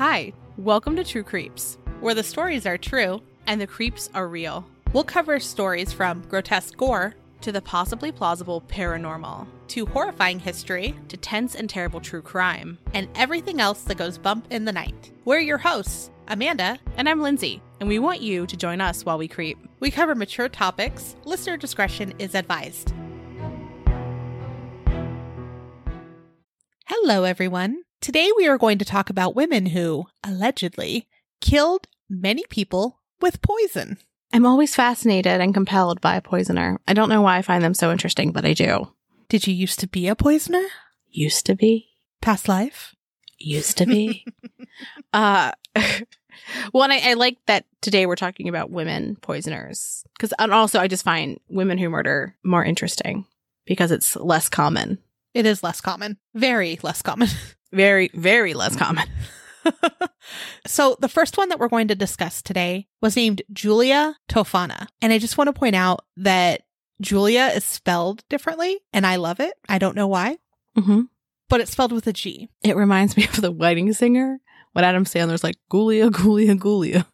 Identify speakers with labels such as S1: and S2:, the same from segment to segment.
S1: Hi, welcome to True Creeps, where the stories are true and the creeps are real. We'll cover stories from grotesque gore to the possibly plausible paranormal, to horrifying history, to tense and terrible true crime, and everything else that goes bump in the night. We're your hosts, Amanda, and I'm Lindsay, and we want you to join us while we creep. We cover mature topics. Listener discretion is advised. Hello, everyone. Today we are going to talk about women who, allegedly, killed many people with poison.
S2: I'm always fascinated and compelled by a poisoner. I don't know why I find them so interesting, but I do.
S1: Did you used to be a poisoner?
S2: Used to be.
S1: Past life?
S2: Used to be. uh, well, and I, I like that today we're talking about women poisoners. Because, and also, I just find women who murder more interesting because it's less common.
S1: It is less common. Very less common.
S2: Very, very less common.
S1: so, the first one that we're going to discuss today was named Giulia Tofana. And I just want to point out that Julia is spelled differently, and I love it. I don't know why,
S2: Mm-hmm.
S1: but it's spelled with a G.
S2: It reminds me of the wedding singer when Adam Sandler's like, Gulia, Gulia, Gulia.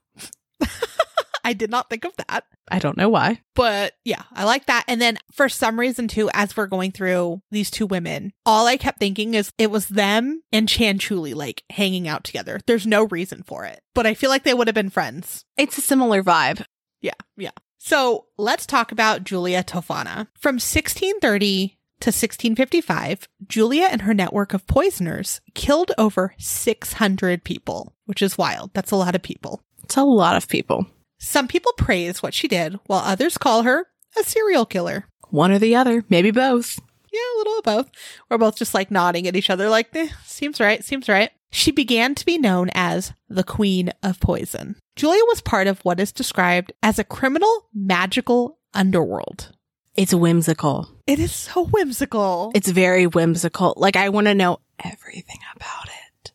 S1: I did not think of that.
S2: I don't know why.
S1: But yeah, I like that. And then for some reason too, as we're going through these two women, all I kept thinking is it was them and Cianciulli like hanging out together. There's no reason for it. But I feel like they would have been friends.
S2: It's a similar vibe.
S1: Yeah, yeah. So let's talk about Giulia Tofana. From 1630 to 1655, Giulia and her network of poisoners killed over 600 people, which is wild. That's a lot of people.
S2: It's a lot of people.
S1: Some people praise what she did, while others call her a serial killer.
S2: One or the other, maybe both.
S1: Yeah, a little of both. We're both just like nodding at each other, like, eh, seems right, seems right. She began to be known as the Queen of Poison. Giulia was part of what is described as a criminal magical underworld.
S2: It's whimsical.
S1: It is so whimsical.
S2: It's very whimsical. Like, I want to know everything about it.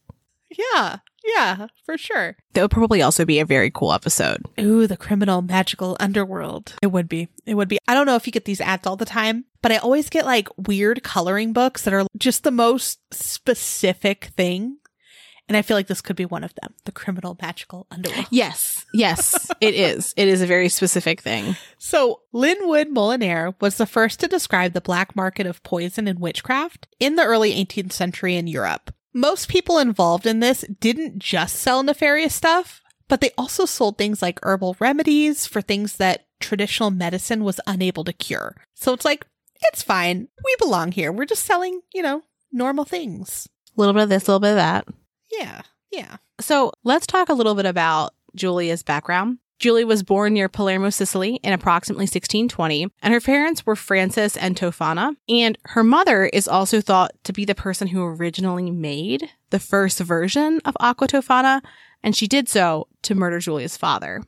S1: yeah, yeah, for sure.
S2: That would probably also be a very cool episode.
S1: Ooh, the criminal magical underworld. It would be. It would be. I don't know if you get these ads all the time, but I always get like weird coloring books that are just the most specific thing. And I feel like this could be one of them the criminal magical underworld.
S2: Yes, yes, it is. It is a very specific thing.
S1: So, Lynn Wood Mollenauer was the first to describe the black market of poison and witchcraft in the early 18th century in Europe. Most people involved in this didn't just sell nefarious stuff, but they also sold things like herbal remedies for things that traditional medicine was unable to cure. So it's like, it's fine. We belong here. We're just selling, you know, normal things.
S2: A little bit of this, a little bit of that.
S1: Yeah, yeah.
S2: So let's talk a little bit about Giulia's background. Julie was born near Palermo, Sicily in approximately 1620, and her parents were Francis and Tofana. And her mother is also thought to be the person who originally made the first version of Aqua Tofana, and she did so to murder Giulia's father.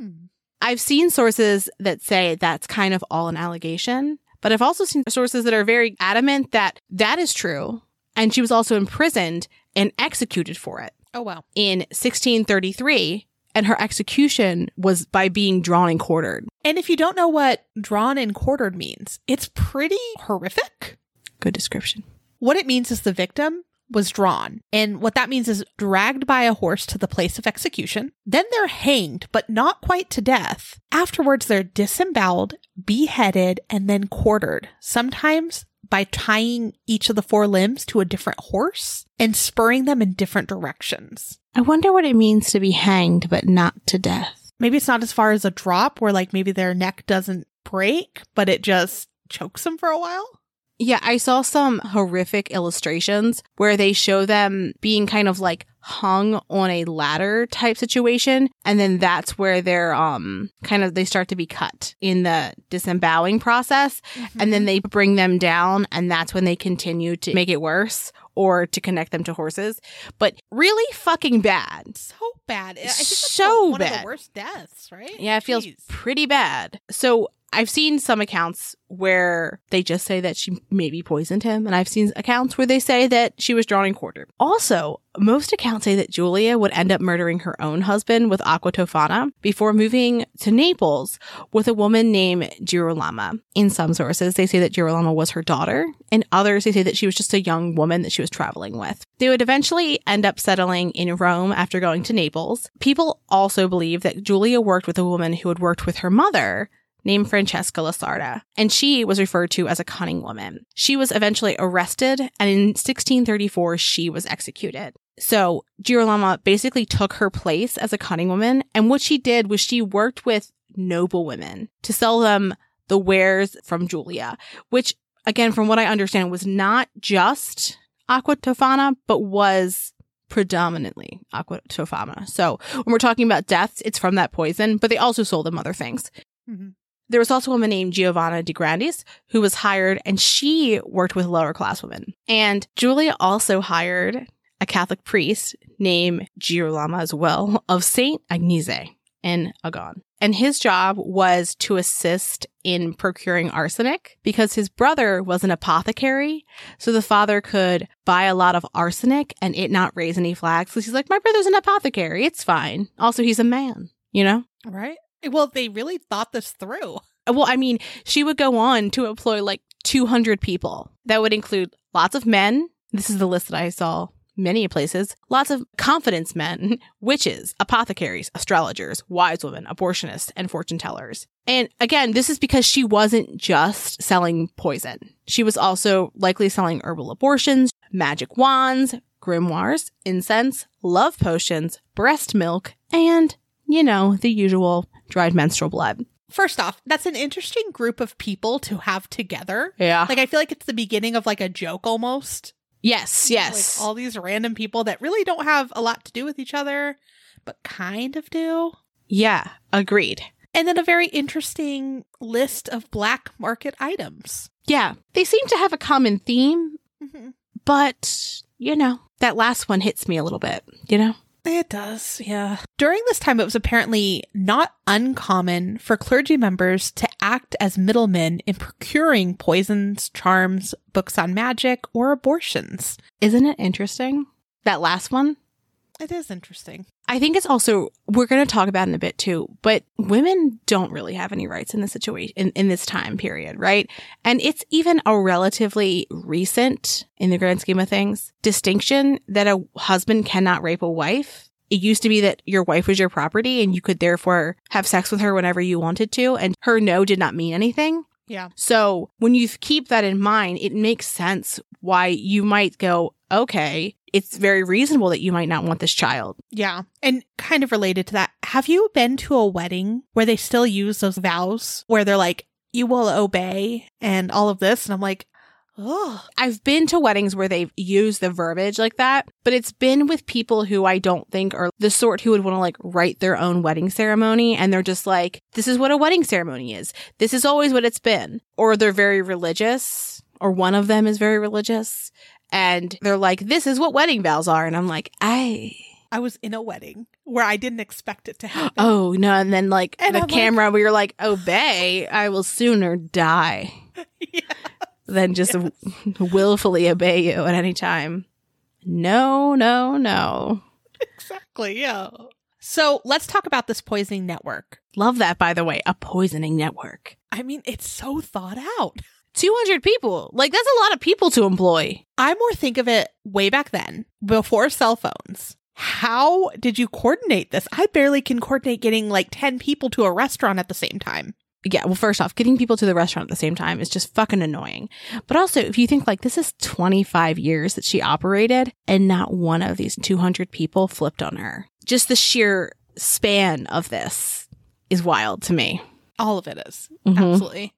S1: Mm.
S2: I've seen sources that say that's kind of all an allegation, but I've also seen sources that are very adamant that that is true. And she was also imprisoned and executed for it
S1: Oh, wow.
S2: in 1633. And her execution was by being drawn and quartered.
S1: And if you don't know what drawn and quartered means, it's pretty horrific.
S2: Good description.
S1: What it means is the victim was drawn. And what that means is dragged by a horse to the place of execution. Then they're hanged, but not quite to death. Afterwards, they're disemboweled, beheaded, and then quartered. Sometimes by tying each of the four limbs to a different horse and spurring them in different directions.
S2: I wonder what it means to be hanged but not to death.
S1: Maybe it's not as far as a drop where like maybe their neck doesn't break, but it just chokes them for a while.
S2: Yeah, I saw some horrific illustrations where they show them being kind of like hung on a ladder type situation and then that's where they're um kind of they start to be cut in the disemboweling process and then they bring them down and that's when they continue to make it worse or to connect them to horses but really fucking bad
S1: so bad. I think that's
S2: So
S1: one of
S2: bad.
S1: the worst deaths, right?
S2: yeah it feels pretty bad so I've seen some accounts where they just say that she maybe poisoned him, and I've seen accounts where they say that she was drawn and quartered. Also, most accounts say that Giulia would end up murdering her own husband with Aqua Tofana before moving to Naples with a woman named Girolama. In some sources, they say that Girolama was her daughter, and others they say that she was just a young woman that she was traveling with. They would eventually end up settling in Rome after going to Naples. People also believe that Giulia worked with a woman who had worked with her mother, named Francesca La Sarda, and she was referred to as a cunning woman. She was eventually arrested, and in 1634, she was executed. So Girolama basically took her place as a cunning woman, and what she did was she worked with noble women to sell them the wares from Giulia, which, again, from what I understand, was not just aqua tofana, but was predominantly aqua tofana. So when we're talking about deaths, it's from that poison, but they also sold them other things.
S1: Mm-hmm.
S2: There was also a woman named Giovanna de Grandis who was hired and she worked with lower class women. And Giulia also hired a Catholic priest named Girolama as well of Saint Agnese in Agon. And his job was to assist in procuring arsenic because his brother was an apothecary. So the father could buy a lot of arsenic and it not raise any flags. So he's like, my brother's an apothecary. It's fine. Also, he's a man, you know?
S1: Right. Eh, well, they really thought this through.
S2: Uh, well, I mean, she would go on to employ like 200 people. That would include lots of men. This is the list that I saw many places. Lots of confidence men, witches, apothecaries, astrologers, wise women, abortionists, and fortune tellers. And again, this is because she wasn't just selling poison. She was also likely selling herbal abortions, magic wands, grimoires, incense, love potions, breast milk, and, you know, the usual dried menstrual blood.
S1: First off, that's an interesting group of people to have together.
S2: Yeah.
S1: Like I feel like it's the beginning of like a joke almost.
S2: Yes, yes.
S1: Like all these random people that really don't have a lot to do with each other, but kind of do.
S2: yeah, agreed.
S1: And then a very interesting list of black market items.
S2: Yeah, they seem to have a common theme,
S1: Mm-hmm.
S2: but, you know, that last one hits me a little bit, you know?
S1: It does, yeah. During this time, it was apparently not uncommon for clergy members to act as middlemen in procuring poisons, charms, books on magic, or abortions.
S2: Isn't it interesting? That last one?
S1: It is interesting.
S2: I think it's also we're going to talk about in a bit too, but women don't really have any rights in this situation in, in this time period, right? And it's even a relatively recent in the grand scheme of things distinction that a husband cannot rape a wife. It used to be that your wife was your property and you could therefore have sex with her whenever you wanted to and her no did not mean anything.
S1: Yeah.
S2: So when you keep that in mind, it makes sense why you might go, okay, it's very reasonable that you might not want this child.
S1: Yeah. And kind of related to that, have you been to a wedding where they still use those vows where they're like, you will obey and all of this? And I'm like, oh,
S2: I've been to weddings where they've used the verbiage like that, but it's been with people who I don't think are the sort who would want to like write their own wedding ceremony. And they're just like, this is what a wedding ceremony is. This is always what it's been. Or they're very religious, or one of them is very religious. And they're like, this is what wedding vows are. And I'm like, I.
S1: I was in a wedding where I didn't expect it to happen.
S2: Oh, no. And then like
S1: And
S2: the
S1: I'm
S2: camera where you're like, obey, I will sooner die
S1: yeah.
S2: than just willfully obey you at any time. No, no, no.
S1: Exactly. Yeah. So let's talk about this poisoning network.
S2: Love that, by the way, a poisoning network.
S1: I mean, it's so thought out.
S2: 200 people. Like, that's a lot of people to employ.
S1: I more think of it way back then, before cell phones. How did you coordinate this? I barely can coordinate getting like 10 people to a restaurant at the same time.
S2: Yeah, well, first off, getting people to the restaurant at the same time is just fucking annoying. But also, if you think like this is 25 years that she operated and not one of these 200 people flipped on her. Just the sheer span of this is wild to me.
S1: All of it is.
S2: Mhm.
S1: Absolutely.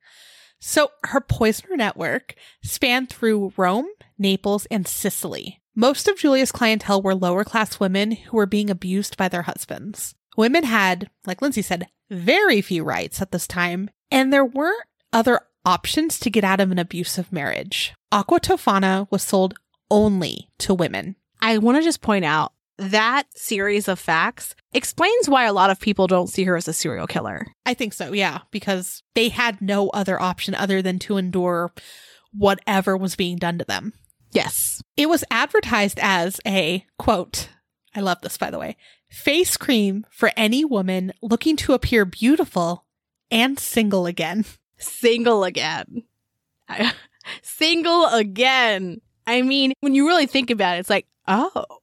S1: So her poisoner network spanned through Rome, Naples, and Sicily. Most of Giulia's clientele were lower class women who were being abused by their husbands. Women had, like Lindsay said, very few rights at this time, and there weren't other options to get out of an abusive marriage. Aqua Tofana was sold only to women.
S2: I want to just point out that series of facts explains why a lot of people don't see her as a serial killer.
S1: I think so, yeah, because they had no other option other than to endure whatever was being done to them.
S2: Yes.
S1: It was advertised as a quote, I love this by the way, face cream for any woman looking to appear beautiful and single again.
S2: Single again. single again. I mean, when you really think about it, it's like, oh,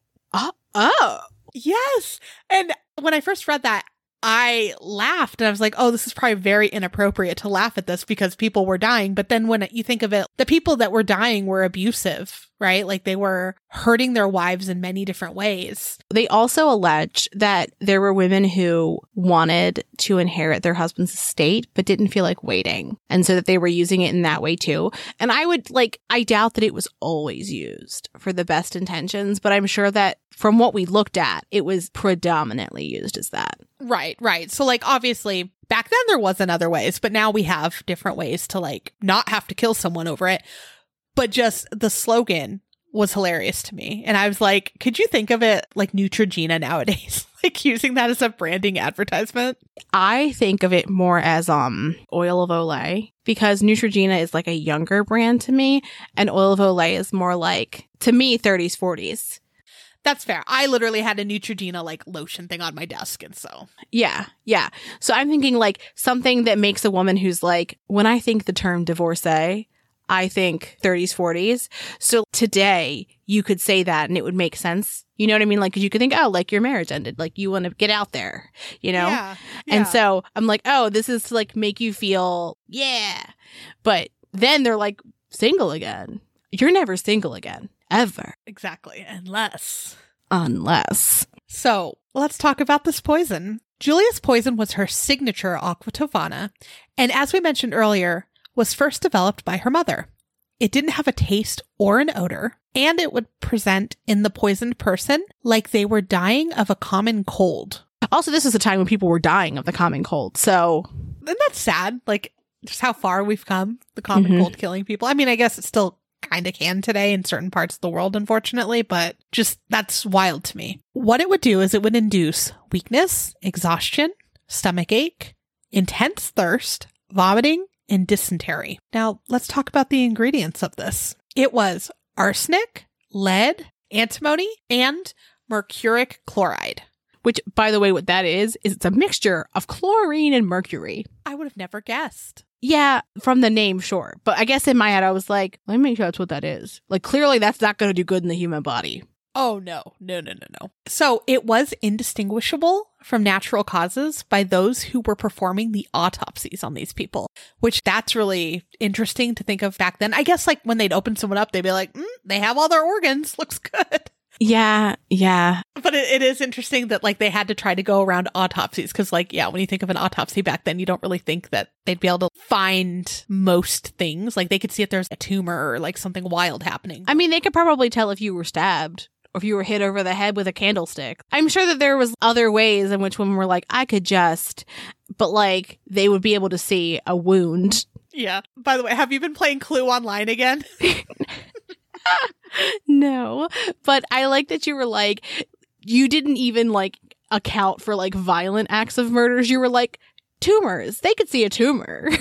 S2: oh.
S1: Yes. And when I first read that, I laughed and I was like, oh, this is probably very inappropriate to laugh at this because people were dying. But then when you think of it, the people that were dying were abusive, right? Like they were hurting their wives in many different ways.
S2: They also alleged that there were women who wanted to inherit their husband's estate, but didn't feel like waiting. And so that they were using it in that way too. And I would like, I doubt that it was always used for the best intentions, but I'm sure that from what we looked at, it was predominantly used as that.
S1: Right, right. So, like, obviously, back then there wasn't other ways, but now we have different ways to, like, not have to kill someone over it. But just the slogan was hilarious to me. And I was like, could you think of it like Neutrogena nowadays? like using that as a branding advertisement?
S2: I think of it more as um oil of Olay because Neutrogena is like a younger brand to me and oil of Olay is more like to me 30s 40s.
S1: That's fair. I literally had a Neutrogena like lotion thing on my desk and so.
S2: Yeah. Yeah. So I'm thinking like something that makes a woman who's like when I think the term divorcee I think 30s, 40s. So today you could say that and it would make sense. You know what I mean? Like, cause you could think, oh, like your marriage ended. Like you want to get out there, you know?
S1: Yeah,
S2: And so I'm like, oh, this is to like make you feel, yeah. But then they're like single again. You're never single again, ever,
S1: Exactly. Unless.
S2: unless.
S1: So let's talk about this poison. Giulia's poison was her signature aqua tofana, and as we mentioned earlier, was first developed by her mother. It didn't have a taste or an odor, and it would present in the poisoned person like they were dying of a common cold.
S2: Also, this is a time when people were dying of the common cold. So
S1: And that's sad, like just how far we've come, the common
S2: Mhm.
S1: cold killing people. I mean, I guess it still kind of can today in certain parts of the world, unfortunately, but just that's wild to me. What it would do is it would induce weakness, exhaustion, stomach ache, intense thirst, vomiting, and dysentery. Now, let's talk about the ingredients of this. It was arsenic, lead, antimony, and mercuric chloride.
S2: Which by the way, what that is, is it's a mixture of chlorine and mercury.
S1: I would have never guessed.
S2: Yeah, from the name, sure. But I guess in my head, I was like, let me make sure that's what that is. Like, clearly, that's not going to do good in the human body.
S1: Oh, no, no, no, no, no. So it was indistinguishable from natural causes by those who were performing the autopsies on these people, which that's really interesting to think of back then. I guess like when they'd open someone up, they'd be like, mm, they have all their organs. Looks good.
S2: Yeah, yeah.
S1: But it, it is interesting that like they had to try to go around autopsies because like, yeah, when you think of an autopsy back then, you don't really think that they'd be able to find most things. Like they could see if there's a tumor or like something wild happening.
S2: I mean, they could probably tell if you were stabbed or if you were hit over the head with a candlestick. I'm sure that there was other ways in which women were like, I could just, but like they would be able to see a wound.
S1: yeah. By the way, have you been playing Clue online again?
S2: No, but I like that you were like, you didn't even like account for like violent acts of murders. You were like, tumors. They could see a tumor.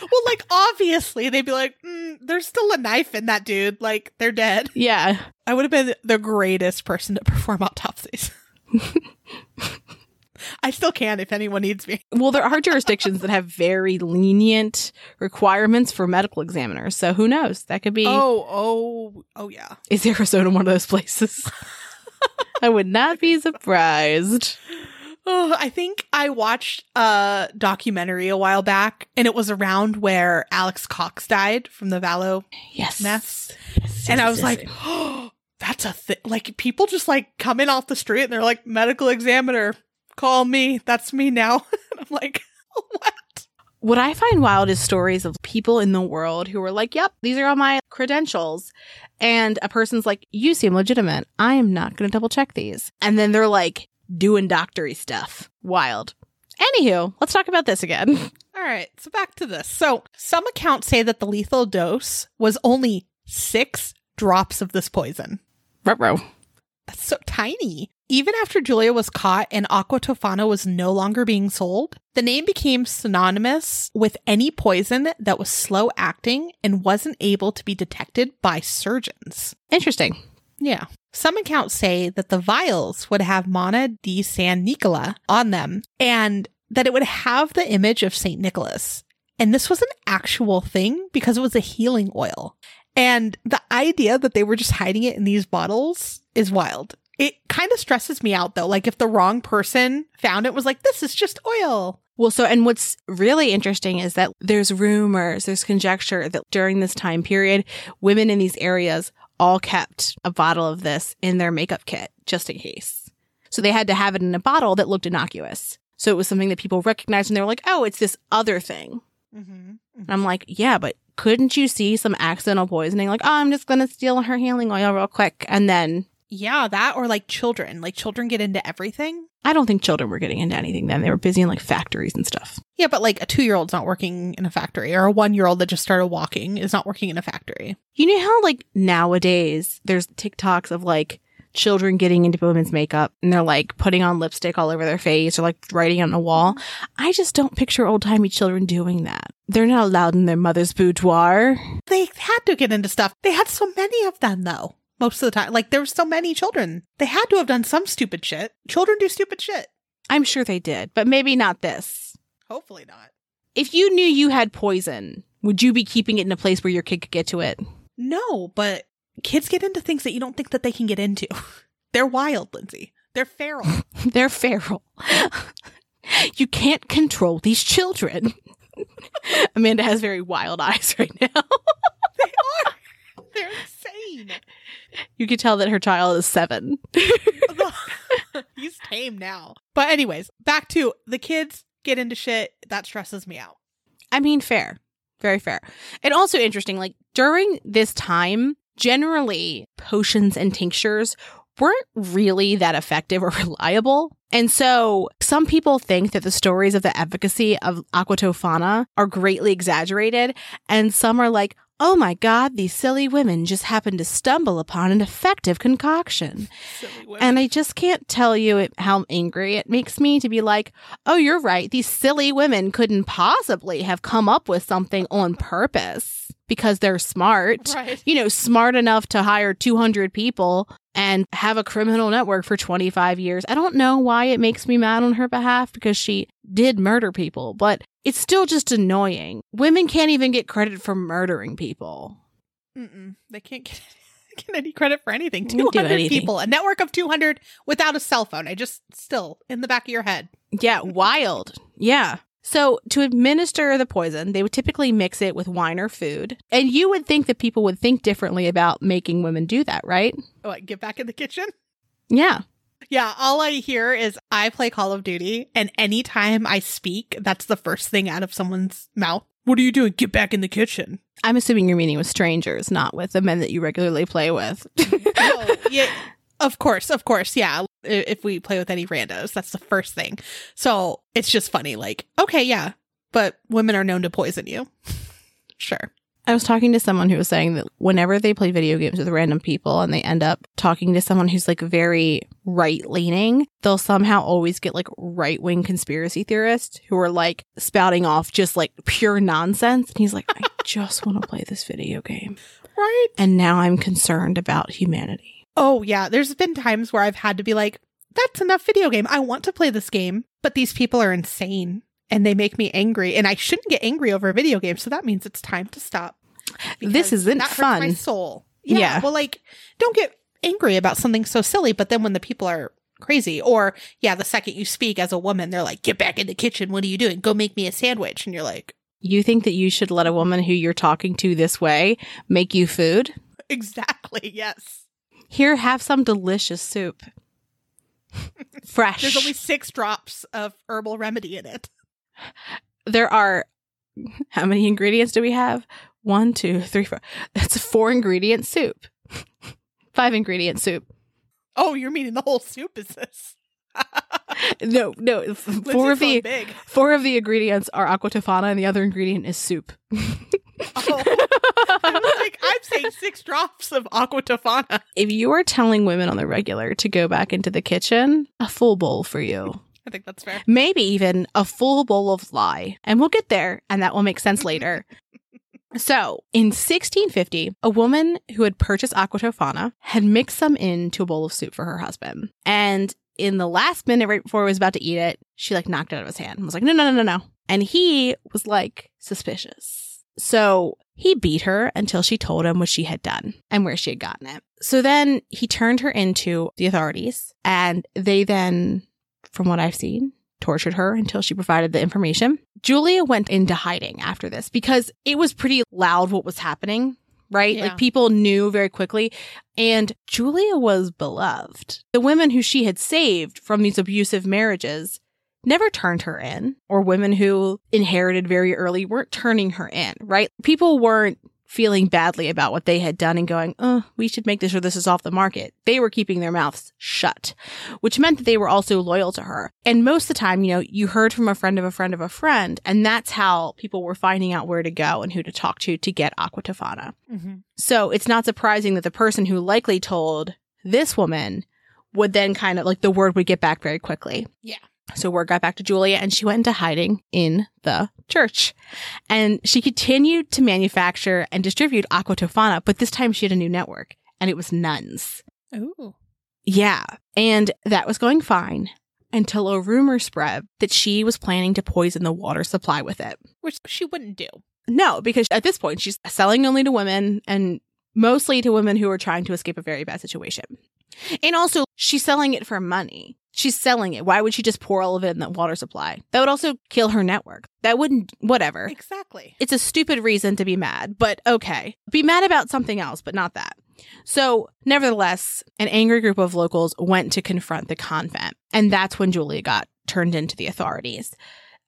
S1: Well, like obviously they'd be like, mm, "There's still a knife in that dude. Like they're dead."
S2: yeah.
S1: I would have been the greatest person to perform autopsies. I still can if anyone needs me.
S2: Well, there are jurisdictions that have very lenient requirements for medical examiners. So who knows? That could be.
S1: Oh, oh, oh, yeah.
S2: Is Arizona one of those places? I would not be surprised.
S1: Oh, I think I watched a documentary a while back, and it was around where Alex Cox died from the Vallow
S2: Yes.
S1: mess, and I was like, "Oh, that's a thing." Like people just like come in off the street, and they're like, "Medical examiner, call me. That's me now." and I'm like, "What?"
S2: What I find wild is stories of people in the world who are like, yep, these are all my credentials. And a person's like, you seem legitimate. I am not going to double check these. And then they're like doing doctory stuff. Wild. Anywho, let's talk about this again.
S1: All right, so back to this. So, some accounts say that the lethal dose was only six drops of this poison.
S2: Ruh-roh.
S1: That's so tiny. Even after Giulia was caught and Aqua Tofana was no longer being sold, the name became synonymous with any poison that was slow acting and wasn't able to be detected by surgeons.
S2: Interesting.
S1: Yeah. Some accounts say that the vials would have Manna di San Nicola on them and that it would have the image of St. Nicholas. And this was an actual thing because it was a healing oil. And the idea that they were just hiding it in these bottles is wild. It kind of stresses me out though. Like if the wrong person found it was like, this is just oil.
S2: Well, so, and what's really interesting is that there's rumors, there's conjecture that during this time period, women in these areas all kept a bottle of this in their makeup kit just in case. So they had to have it in a bottle that looked innocuous. So it was something that people recognized and they were like, oh, it's this other thing.
S1: Mm-hmm.
S2: And I'm like, yeah, but couldn't you see some accidental poisoning? Like, oh, I'm just going to steal her healing oil real quick. And then
S1: Yeah, that or like children. Like children get into everything.
S2: I don't think children were getting into anything then. They were busy in like factories and stuff.
S1: Yeah, but like a two year old's not working in a factory, or a one year old that just started walking is not working in a factory.
S2: You know how like nowadays there's TikToks of like children getting into women's makeup and they're like putting on lipstick all over their face or like writing on a wall. I just don't picture old timey children doing that. They're not allowed in their mother's boudoir.
S1: They had to get into stuff. They had so many of them though. Most of the time. Like there were so many children. They had to have done some stupid shit. Children do stupid shit.
S2: I'm sure they did, but maybe not this.
S1: Hopefully not.
S2: If you knew you had poison, would you be keeping it in a place where your kid could get to it?
S1: No, but kids get into things that you don't think that they can get into. They're wild, Lindsay. They're feral.
S2: They're feral. you can't control these children. Amanda has very wild eyes right now.
S1: They are. Insane.
S2: You can tell that her child is seven.
S1: He's tame now. But anyways, back to the kids get into shit. That stresses me out.
S2: I mean, fair. Very fair. And also interesting, like during this time, generally potions and tinctures weren't really that effective or reliable. And so some people think that the stories of the efficacy of Aqua Tofana are greatly exaggerated. And some are like, oh my God, these silly women just happened to stumble upon an effective concoction. And I just can't tell you it, how angry it makes me to be like, oh, you're right. These silly women couldn't possibly have come up with something on purpose because they're smart.
S1: Right.
S2: You know, smart enough to hire 200 people and have a criminal network for 25 years. I don't know why it makes me mad on her behalf because she did murder people, but it's still just annoying. Women can't even get credit for murdering people.
S1: Mm-mm. They can't get, get any credit for anything.
S2: Can't do
S1: 200
S2: anything.
S1: people, a network of 200 without a cell phone. I just still in the back of your head.
S2: Yeah, wild. Yeah. So, to administer the poison, they would typically mix it with wine or food. And you would think that people would think differently about making women do that, right?
S1: What, get back in the kitchen?
S2: Yeah.
S1: Yeah, all I hear is I play Call of Duty, and anytime I speak, that's the first thing out of someone's mouth. What are you doing? Get back in the kitchen.
S2: I'm assuming you're meeting with strangers, not with the men that you regularly play with.
S1: oh, yeah. Of course, of course, yeah. If we play with any randos, that's the first thing. So it's just funny, like, okay, yeah, but women are known to poison you. sure.
S2: I was talking to someone who was saying that whenever they play video games with random people and they end up talking to someone who's like very right leaning, they'll somehow always get like right wing conspiracy theorists who are like spouting off just like pure nonsense. And he's like, I just want to play this video game.
S1: Right.
S2: And now I'm concerned about humanity.
S1: Oh, yeah. There's been times where I've had to be like, that's enough video game. I want to play this game, but these people are insane and they make me angry. And I shouldn't get angry over a video game. So that means it's time to stop.
S2: This isn't
S1: that hurts My soul. Yeah,
S2: Yeah.
S1: Well, like, don't get angry about something so silly, but then when the people are crazy, or yeah, the second you speak as a woman, they're like, get back in the kitchen. What are you doing? Go make me a sandwich. And you're like,
S2: You think that you should let a woman who you're talking to this way make you food?
S1: exactly. Yes.
S2: Here, have some delicious soup. Fresh.
S1: There's only six drops of herbal remedy in it.
S2: There are how many ingredients do we have? One, two, three, four. That's a four ingredient soup. Five ingredient soup.
S1: Oh, you're meaning the whole soup is this?
S2: No, no. Four of the
S1: big.
S2: four of the ingredients are aqua tofana, and the other ingredient is soup.
S1: Oh. I was like, I'm saying six drops of aqua tofana.
S2: if you are telling women on the regular to go back into the kitchen, a full bowl for you.
S1: I think that's fair.
S2: Maybe even a full bowl of lye. And we'll get there, and that will make sense later. So, in 1650, a woman who had purchased aqua tofana had mixed some into a bowl of soup for her husband. And in the last minute, right before he was about to eat it, she like knocked it out of his hand and was like, no, no, no, no, no. And he was like suspicious. So he beat her until she told him what she had done and where she had gotten it. So then he turned her into the authorities and they then, from what I've seen, tortured her until she provided the information. Giulia went into hiding after this because it was pretty loud what was happening, right?
S1: Yeah.
S2: Like people knew very quickly. And Giulia was beloved. The women who she had saved from these abusive marriages never turned her in, or women who inherited very early weren't turning her in, right? People weren't feeling badly about what they had done and going, oh, we should make this sure this is off the market. They were keeping their mouths shut, which meant that they were also loyal to her. And most of the time, you know, you heard from a friend of a friend of a friend, and that's how people were finding out where to go and who to talk to to get Aqua Tofana.
S1: Mm-hmm.
S2: So it's not surprising that the person who likely told this woman would then kind of like the word would get back very quickly.
S1: Yeah.
S2: So word got back to Giulia and she went into hiding in the church. And she continued to manufacture and distribute Aqua Tofana, but this time she had a new network and it was nuns.
S1: Ooh.
S2: Yeah. And that was going fine until a rumor spread that she was planning to poison the water supply with it.
S1: Which she wouldn't do.
S2: No, because at this point she's selling only to women and mostly to women who are trying to escape a very bad situation. And also, she's selling it for money. She's selling it. Why would she just pour all of it in the water supply? That would also kill her network. That wouldn't, whatever.
S1: Exactly.
S2: It's a stupid reason to be mad, but okay. Be mad about something else, but not that. So, nevertheless, an angry group of locals went to confront the convent, and that's when Giulia got turned into the authorities.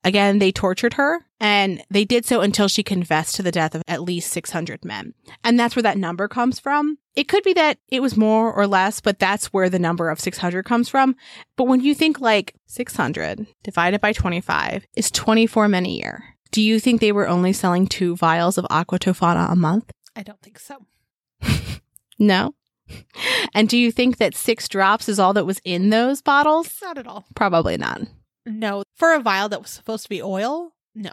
S2: Again, they tortured her, and they did so until she confessed to the death of at least 600 men. And that's where that number comes from. It could be that it was more or less, but that's where the number of 600 comes from. But when you think like 600 divided by 25 is 24 men a year, do you think they were only selling two vials of Aqua Tofana a month?
S1: I don't think so.
S2: No. And do you think that six drops is all that was in those bottles?
S1: Not at all.
S2: Probably not.
S1: No. For a vial that was supposed to be oil, no.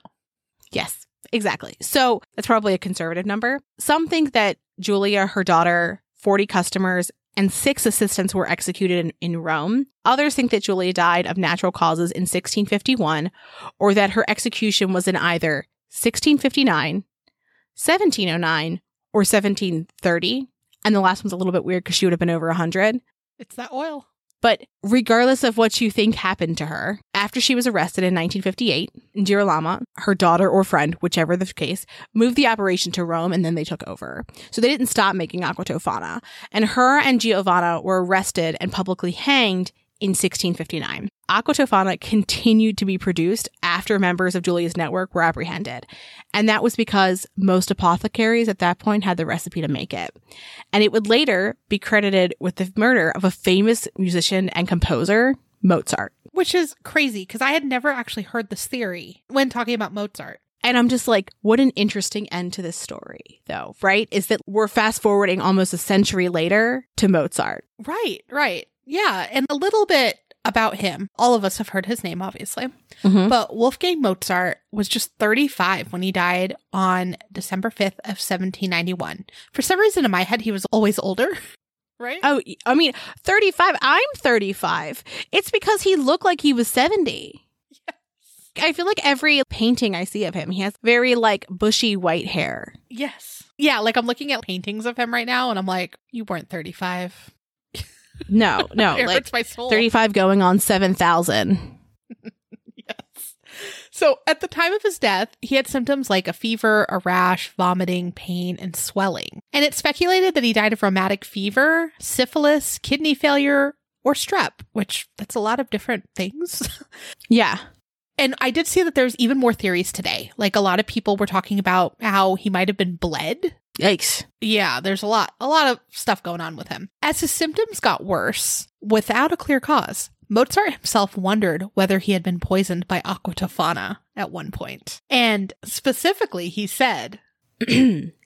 S2: Yes, exactly. So that's probably a conservative number. Some think that Giulia, her daughter, 40 customers, and six assistants were executed in, in Rome. Others think that Giulia died of natural causes in 1651, or that her execution was in either 1659, 1709, or 1730. And the last one's a little bit weird because she would have been over 100.
S1: It's that oil.
S2: But regardless of what you think happened to her, after she was arrested in 1958, Girolamo, her daughter or friend, whichever the case, moved the operation to Rome and then they took over. So they didn't stop making aqua tofana. And her and Giovanna were arrested and publicly hanged in 1659. Aqua tofana continued to be produced after members of Giulia's network were apprehended. And that was because most apothecaries at that point had the recipe to make it. And it would later be credited with the murder of a famous musician and composer, Mozart.
S1: Which is crazy because I had never actually heard this theory when talking about Mozart.
S2: And I'm just like, what an interesting end to this story, though, right? Is that we're fast forwarding almost a century later to Mozart.
S1: Right, right. Yeah. And a little bit about him. All of us have heard his name, obviously.
S2: Mhm.
S1: But Wolfgang Mozart was just 35 when he died on December 5th of 1791. For some reason in my head, he was always older. Right?
S2: Oh, I mean, 35. I'm 35. It's because he looked like he was 70. Yes. I feel like every painting I see of him, he has very like bushy white hair.
S1: yes. Yeah. Like I'm looking at paintings of him right now and I'm like, you weren't 35.
S2: No, no,
S1: it
S2: like
S1: my soul.
S2: 35 going on 7,000.
S1: Yes. So at the time of his death, he had symptoms like a fever, a rash, vomiting, pain, and swelling. And it's speculated that he died of rheumatic fever, syphilis, kidney failure, or strep, which that's a lot of different things.
S2: Yeah.
S1: and I did see that there's even more theories today. Like a lot of people were talking about how he might have been bled.
S2: Yikes.
S1: Yeah, there's a lot a lot of stuff going on with him. As his symptoms got worse, without a clear cause, Mozart himself wondered whether he had been poisoned by aqua tofana at one point. And specifically, he said,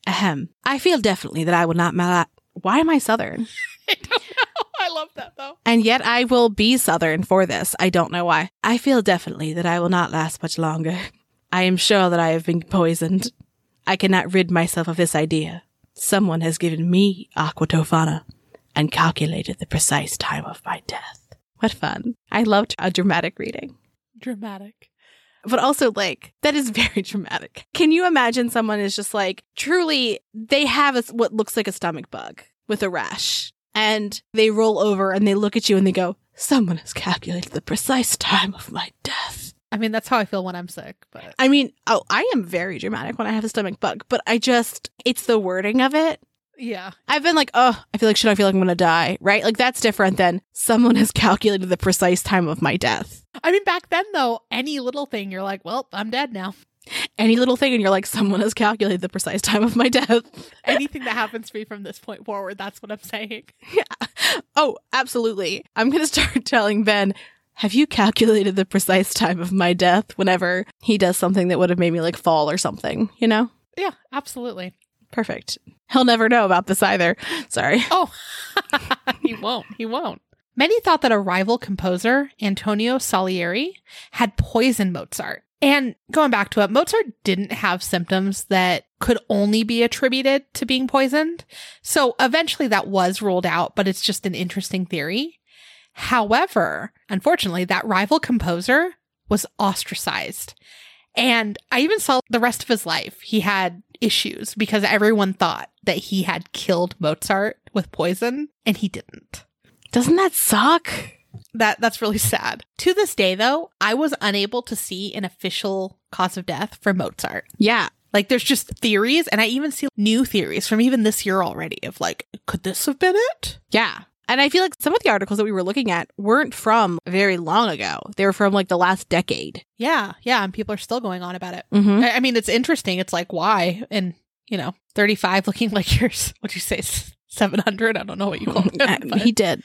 S2: Ahem. I feel definitely that I will not mal. Why am I Southern?
S1: I don't know. I love that though.
S2: And yet I will be Southern for this. I don't know why. I feel definitely that I will not last much longer. I am sure that I have been poisoned. I cannot rid myself of this idea. Someone has given me aqua tofana and calculated the precise time of my death. What fun. I loved a dramatic reading.
S1: Dramatic.
S2: But also, like, that is very dramatic. Can you imagine someone is just like, truly, they have a, what looks like a stomach bug with a rash, and they roll over and they look at you and they go, Someone has calculated the precise time of my death.
S1: I mean, that's how I feel when I'm sick, but
S2: I mean, oh, I am very dramatic when I have a stomach bug, but I just, it's the wording of it.
S1: yeah.
S2: I've been like, oh, I feel like shit, I feel like I'm gonna die, right? Like, that's different than someone has calculated the precise time of my death.
S1: I mean, back then though, any little thing, you're like, well, I'm dead now.
S2: Any little thing, and you're like, someone has calculated the precise time of my death.
S1: Anything that happens to me from this point forward, that's what I'm saying.
S2: Yeah. Oh, absolutely. I'm going to start telling Ben, have you calculated the precise time of my death whenever he does something that would have made me like fall or something, you know?
S1: Yeah, absolutely.
S2: Perfect. He'll never know about this either. Sorry.
S1: Oh, he won't. He won't. Many thought that a rival composer, Antonio Salieri, had poisoned Mozart. And going back to it, Mozart didn't have symptoms that could only be attributed to being poisoned. So eventually that was ruled out, but it's just an interesting theory. However, unfortunately, that rival composer was ostracized. And I even saw the rest of his life, he had issues because everyone thought that he had killed Mozart with poison, and he didn't.
S2: Doesn't that suck?
S1: That that's really sad. To this day though, I was unable to see an official cause of death for Mozart.
S2: Yeah.
S1: Like there's just theories and I even see new theories from even this year already of like could this have been it?
S2: Yeah. And I feel like some of the articles that we were looking at weren't from very long ago. They were from like the last decade.
S1: Yeah, yeah, and people are still going on about it.
S2: Mm-hmm.
S1: I, I mean, it's interesting. It's like why and you know, 35 looking like yours. What'd you say? 700? I don't know what you call it. but-
S2: he did.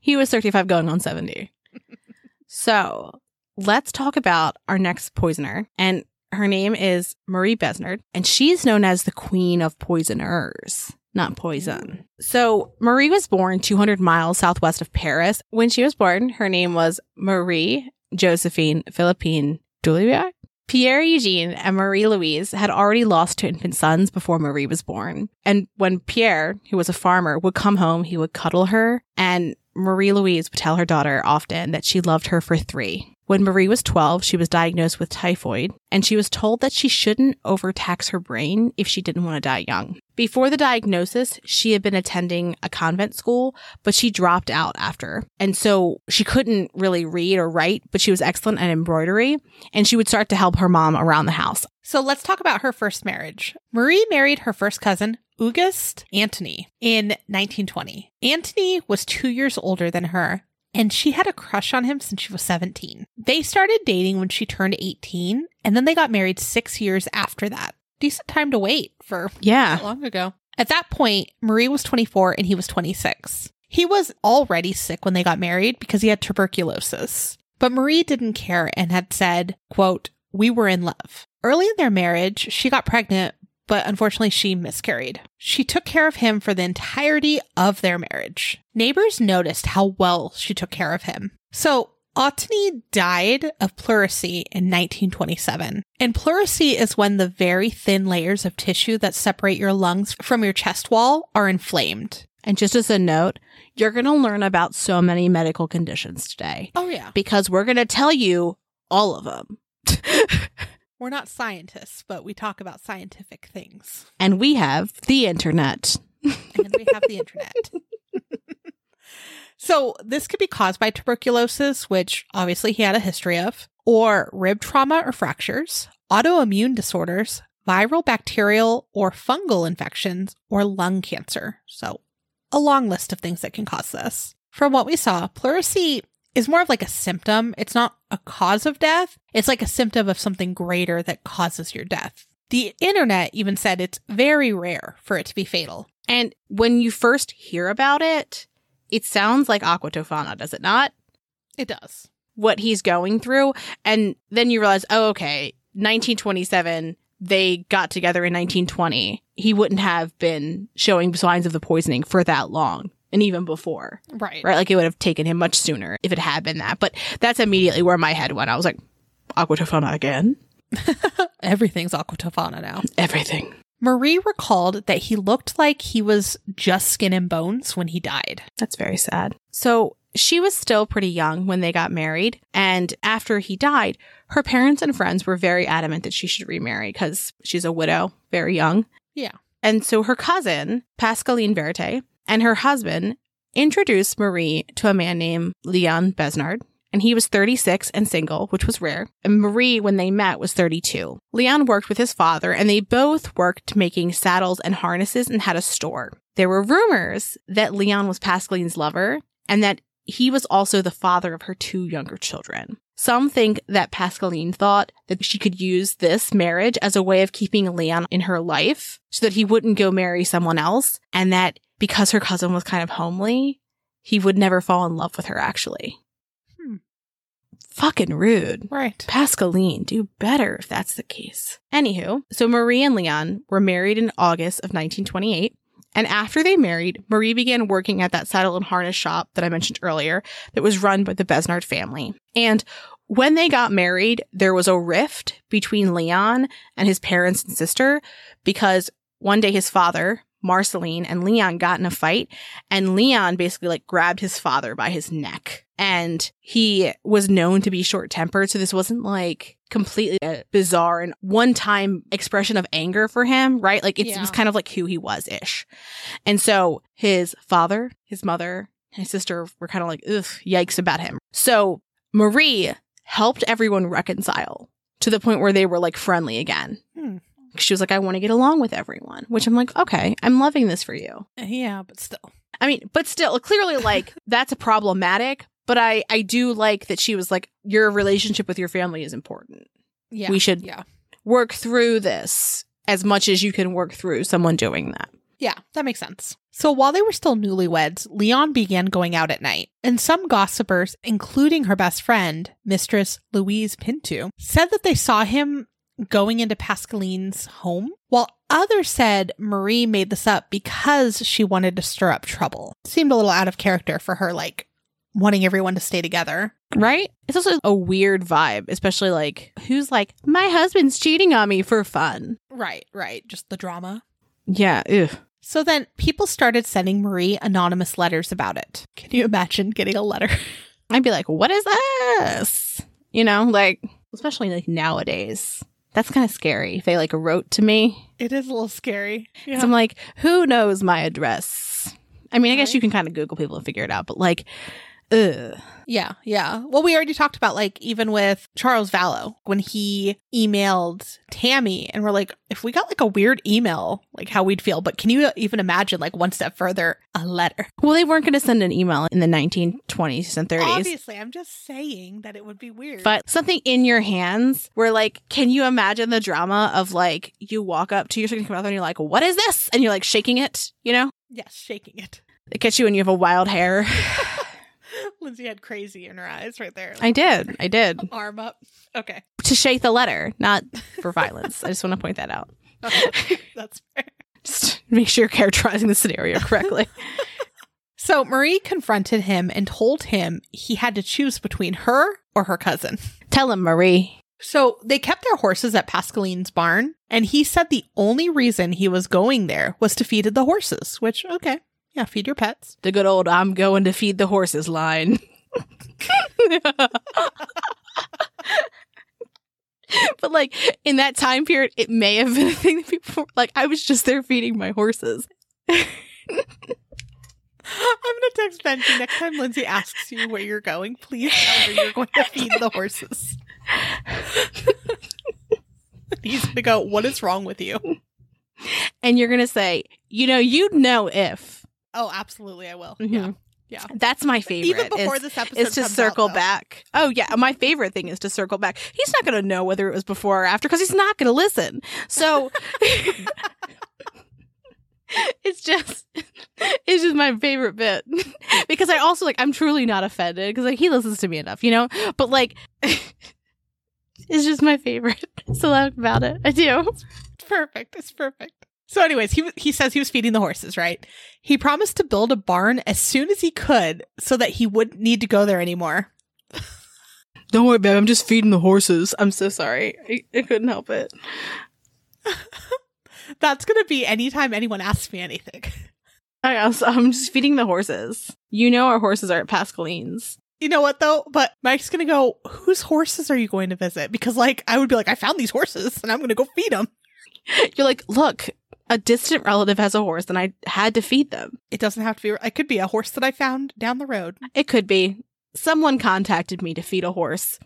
S2: He was 35 going on 70. so let's talk about our next poisoner. And her name is Marie Besnard, and she's known as the queen of poisoners, not poison. Mm. So Marie was born 200 miles southwest of Paris. When she was born, her name was Marie Josephine Philippine Juliet. Pierre Eugene and Marie Louise had already lost two infant sons before Marie was born. And when Pierre, who was a farmer, would come home, he would cuddle her. And Marie Louise would tell her daughter often that she loved her for three. When Marie was 12, she was diagnosed with typhoid, and she was told that she shouldn't overtax her brain if she didn't want to die young. Before the diagnosis, she had been attending a convent school, but she dropped out after. And so she couldn't really read or write, but she was excellent at embroidery, and she would start to help her mom around the house.
S1: So let's talk about her first marriage. Marie married her first cousin, Auguste Antigny, in 1920. Antigny was two years older than her, and she had a crush on him since she was 17. They started dating when she turned 18, and then they got married six years after that. Decent time to wait for
S2: Yeah.
S1: long ago. At that point, Marie was 24 and he was 26. He was already sick when they got married because he had tuberculosis. But Marie didn't care and had said, quote, we were in love. Early in their marriage, she got pregnant, but unfortunately she miscarried. She took care of him for the entirety of their marriage. Neighbors noticed how well she took care of him. So Antigny died of pleurisy in 1927. And pleurisy is when the very thin layers of tissue that separate your lungs from your chest wall are inflamed.
S2: And just as a note, you're going to learn about so many medical conditions today
S1: Oh, yeah.
S2: because we're going to tell you all of them.
S1: We're not scientists, but we talk about scientific things.
S2: and we have the internet.
S1: And we have the internet. so, this could be caused by tuberculosis, which obviously he had a history of, or rib trauma or fractures, autoimmune disorders, viral, bacterial, or fungal infections, or lung cancer. So, a long list of things that can cause this. From what we saw, pleurisy is more of like a symptom. It's not a cause of death. It's like a symptom of something greater that causes your death. The internet even said it's very rare for it to be fatal.
S2: And when you first hear about it, it sounds like Aqua Tofana, does it not?
S1: It does.
S2: What he's going through. And then you realize, oh, okay, 1927, they got together in 1920, he wouldn't have been showing signs of the poisoning for that long. And even before,
S1: Right.
S2: right? Like it would have taken him much sooner if it had been that. But that's immediately where my head went. I was like, Aqua Tofana again?
S1: Everything's Aqua Tofana now.
S2: Everything.
S1: Marie recalled that he looked like he was just skin and bones when he died.
S2: That's very sad. So she was still pretty young when they got married. And after he died, her parents and friends were very adamant that she should remarry because she's a widow, very young.
S1: Yeah.
S2: And so her cousin, Pascaline Verte, and her husband introduced Marie to a man named Leon Besnard. And he was 36 and single, which was rare. And Marie, when they met, was 32. Leon worked with his father, and they both worked making saddles and harnesses and had a store. There were rumors that Leon was Pascaline's lover and that he was also the father of her two younger children. Some think that Pascaline thought that she could use this marriage as a way of keeping Leon in her life so that he wouldn't go marry someone else, and that because her cousin was kind of homely, he would never fall in love with her actually.
S1: Hmm.
S2: Fucking rude.
S1: Right.
S2: Pascaline, do better if that's the case. Anywho, so Marie and Leon were married in August of 1928. And after they married, Marie began working at that saddle and harness shop that I mentioned earlier that was run by the Besnard family. And when they got married, there was a rift between Leon and his parents and sister because one day his father, Marceline, and Leon got in a fight and Leon basically like grabbed his father by his neck. And he was known to be short tempered. So this wasn't like completely a bizarre and one time expression of anger for him, right? Like it's, it was kind of like who he was ish. And so his father, his mother, and his sister were kind of like, ugh, yikes about him. So Marie helped everyone reconcile to the point where they were like friendly again. She was like, I want to get along with everyone, which I'm like, okay, I'm loving this for you.
S1: Yeah, but still.
S2: I mean, but still, clearly, like, that's a problematic. But I, I do like that she was like, your relationship with your family is important.
S1: Yeah.
S2: We should-
S1: Yeah.
S2: Work through this as much as you can work through someone doing that.
S1: Yeah, that makes sense. So while they were still newlyweds, Leon began going out at night. And some gossipers, including her best friend, Mistress Louise Pinto, said that they saw him going into Pascaline's home, while others said Marie made this up because she wanted to stir up trouble. Seemed a little out of character for her, like wanting everyone to stay together.
S2: Right? It's also a weird vibe, especially like, who's like, my husband's cheating on me for fun.
S1: Right, right. Just the drama.
S2: Yeah, ew.
S1: So then people started sending Marie anonymous letters about it. Can you imagine getting a letter?
S2: I'd be like, what is this? You know, like, especially like nowadays. That's kind of scary. If they like wrote to me,
S1: It is a little scary.
S2: So I'm like, who knows my address? I mean, I guess you can kind of Google people and figure it out, but like, ugh.
S1: Yeah, yeah. Well, we already talked about like even with Charles Vallow when he emailed Tammy and we're like, if we got like a weird email, like how we'd feel. But can you even imagine like one step further, a letter?
S2: Well, they weren't going to send an email in the 1920s and 30s.
S1: Obviously, I'm just saying that it would be weird.
S2: But something in your hands where, like, can you imagine the drama of like you walk up to your significant other and you're like, "What is this?" and you're like shaking it. You know,
S1: yes, shaking it.
S2: it gets you and you have a wild hair.
S1: Lindsay had crazy in her eyes right there.
S2: I did, I did
S1: Arm up. Okay.
S2: to shake the letter, not for violence. I just want to point that out.
S1: Okay. That's fair.
S2: Just make sure you're characterizing the scenario correctly.
S1: So Marie confronted him and told him he had to choose between her or her cousin.
S2: Tell him, Marie.
S1: So they kept their horses at Pascaline's barn, and he said the only reason he was going there was to feed the horses, which, okay, yeah, feed your pets.
S2: The good old I'm going to feed the horses line. but like in that time period, it may have been a thing that people were like, I was just there feeding my horses.
S1: I'm going to text Benji next time Lindsay asks you where you're going. Please tell her you're going to feed the horses. He's going to go, What is wrong with you?
S2: And you're gonna say, you know, you'd know if.
S1: Oh, absolutely, I will.
S2: Mhm.
S1: Yeah.
S2: That's my favorite.
S1: Even before
S2: is,
S1: this episode
S2: is to
S1: out,
S2: circle
S1: though.
S2: back. Oh yeah, my favorite thing is to circle back. He's not going to know whether it was before or after because he's not going to listen. So it's just it's just my favorite bit because I also like I'm truly not offended because like he listens to me enough, you know. But like It's just my favorite. So loud about it. I do.
S1: It's perfect. It's perfect. So, anyways, he he says he was feeding the horses, right? He promised to build a barn as soon as he could, so that he wouldn't need to go there anymore.
S2: Don't worry, babe. I'm just feeding the horses. I'm so sorry. I, I couldn't help it.
S1: That's gonna be anytime anyone asks me anything.
S2: I also, I'm just feeding the horses. You know our horses are at Pascaline's.
S1: You know what though? But Mike's gonna go. Whose horses are you going to visit? Because like I would be like, I found these horses, and I'm gonna go feed them.
S2: You're like, look, a distant relative has a horse, and I had to feed them.
S1: It doesn't have to be. It could be a horse that I found down the road.
S2: It could be. Someone contacted me to feed a horse.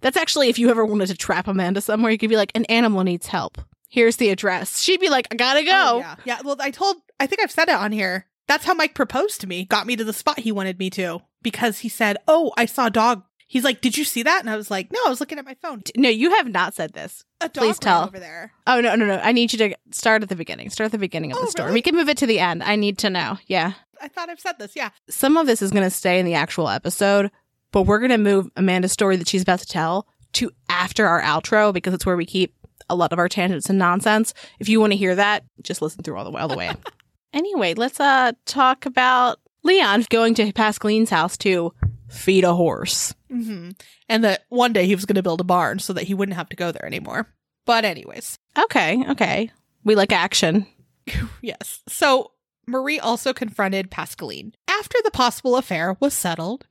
S2: That's actually if you ever wanted to trap Amanda somewhere, you could be like, an animal needs help. Here's the address. She'd be like, I gotta go.
S1: Oh, yeah. Yeah. Well, I told. I think I've said it on here. That's how Mike proposed to me. Got me to the spot he wanted me to because he said, "Oh, I saw a dog." He's like, "Did you see that?" And I was like, "No, I was looking at my phone."
S2: No, you have not said this.
S1: A dog
S2: Please tell.
S1: over there.
S2: Oh no, no, no! I need you to start at the beginning. Start at the beginning of
S1: Oh,
S2: the story.
S1: really?
S2: We can move it to the end. I need to know. Yeah,
S1: I thought I've said this. Yeah.
S2: some of this is going to stay in the actual episode, but we're going to move Amanda's story that she's about to tell to after our outro because it's where we keep a lot of our tangents and nonsense. If you want to hear that, just listen through all the way. All the way. anyway, let's uh talk about Leon going to Pascaline's house to feed a horse.
S1: Hmm And that one day he was going to build a barn so that he wouldn't have to go there anymore. But anyways,
S2: Okay, okay. We like action.
S1: yes. So Marie also confronted Pascaline after the possible affair was settled.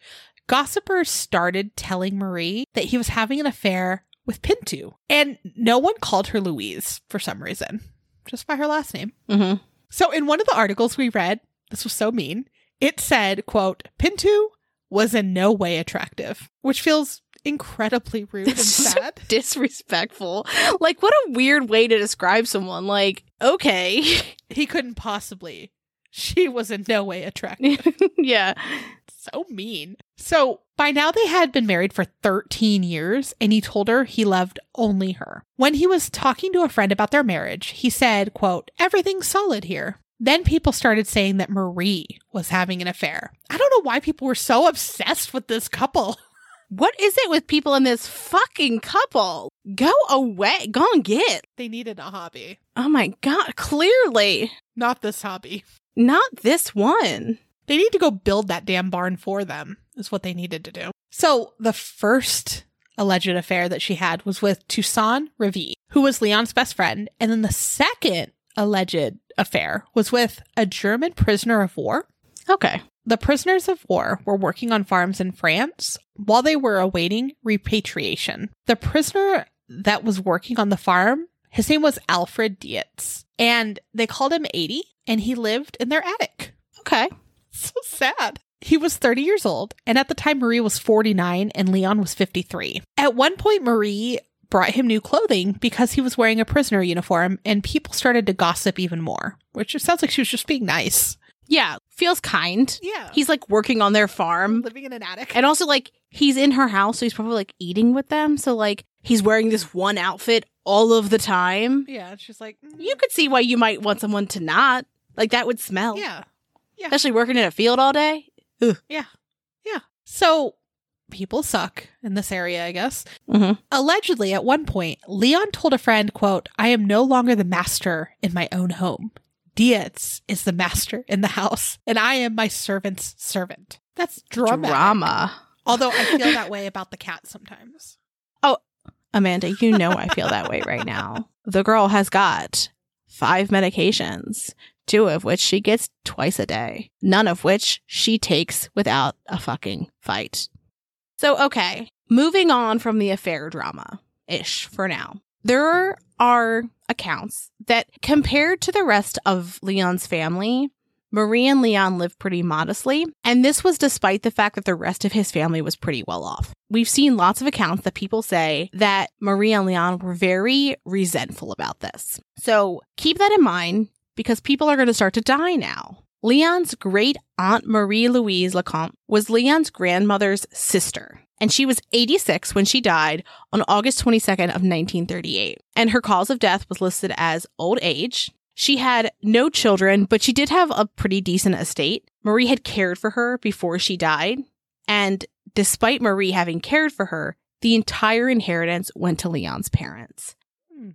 S1: Gossipers started telling Marie that he was having an affair with Pintou, and no one called her Louise for some reason, just by her last name.
S2: Mm-hmm.
S1: So in one of the articles we read, this was so mean. It said, quote, Pintou was in no way attractive, which feels incredibly rude and sad.
S2: Disrespectful. Like, what a weird way to describe someone. Like, okay.
S1: he couldn't possibly. She was in no way attractive.
S2: yeah.
S1: so mean. So by now they had been married for 13 years, and he told her he loved only her. When he was talking to a friend about their marriage, he said, quote, everything's solid here. Then people started saying that Marie was having an affair. I don't know why people were so obsessed with this couple.
S2: What is it with people in this fucking couple? Go away. Go and get.
S1: They needed a hobby.
S2: Oh my God. Clearly.
S1: Not this hobby.
S2: Not this one.
S1: They need to go build that damn barn for them, is what they needed to do. So the first alleged affair that she had was with Toussaint Rivet, who was Leon's best friend. And then the second alleged affair was with a German prisoner of war.
S2: Okay.
S1: The prisoners of war were working on farms in France while they were awaiting repatriation. The prisoner that was working on the farm, his name was Alfred Dietz, and they called him 80, and he lived in their attic.
S2: Okay.
S1: So sad. He was 30 years old, and at the time, Marie was 49 and Leon was 53. At one point, Marie brought him new clothing because he was wearing a prisoner uniform, and people started to gossip even more, which it sounds like she was just being nice.
S2: Yeah. Feels kind.
S1: Yeah.
S2: He's like working on their farm.
S1: living in an attic.
S2: And also, like, he's in her house, so he's probably like eating with them. So, like, he's wearing this one outfit all of the time.
S1: yeah, she's like, mm,
S2: You could see why you might want someone to not. Like, that would smell.
S1: yeah. Yeah.
S2: Especially working in a field all day. Ugh. Yeah. Yeah.
S1: So people suck in this area, I guess.
S2: Mm-hmm.
S1: Allegedly, at one point, Leon told a friend, quote, I am no longer the master in my own home. Dietz is the master in the house, and I am my servant's servant. That's dramatic.
S2: Drama.
S1: Although I feel that way about the cat sometimes.
S2: Oh, Amanda, you know I feel that way right now. The girl has got five medications, two of which she gets twice a day, none of which she takes without a fucking fight. So, okay, moving on from the affair drama ish for now. There are accounts that, compared to the rest of Leon's family, Marie and Leon lived pretty modestly, and this was despite the fact that the rest of his family was pretty well off. We've seen lots of accounts that people say that Marie and Leon were very resentful about this. So keep that in mind because people are going to start to die now. Leon's great aunt Marie Louise Lecomte was Leon's grandmother's sister, and she was 86 when she died on August 22nd of 1938. And her cause of death was listed as old age. She had no children, but she did have a pretty decent estate. Marie had cared for her before she died, and despite Marie having cared for her, the entire inheritance went to Leon's parents.
S1: Hmm.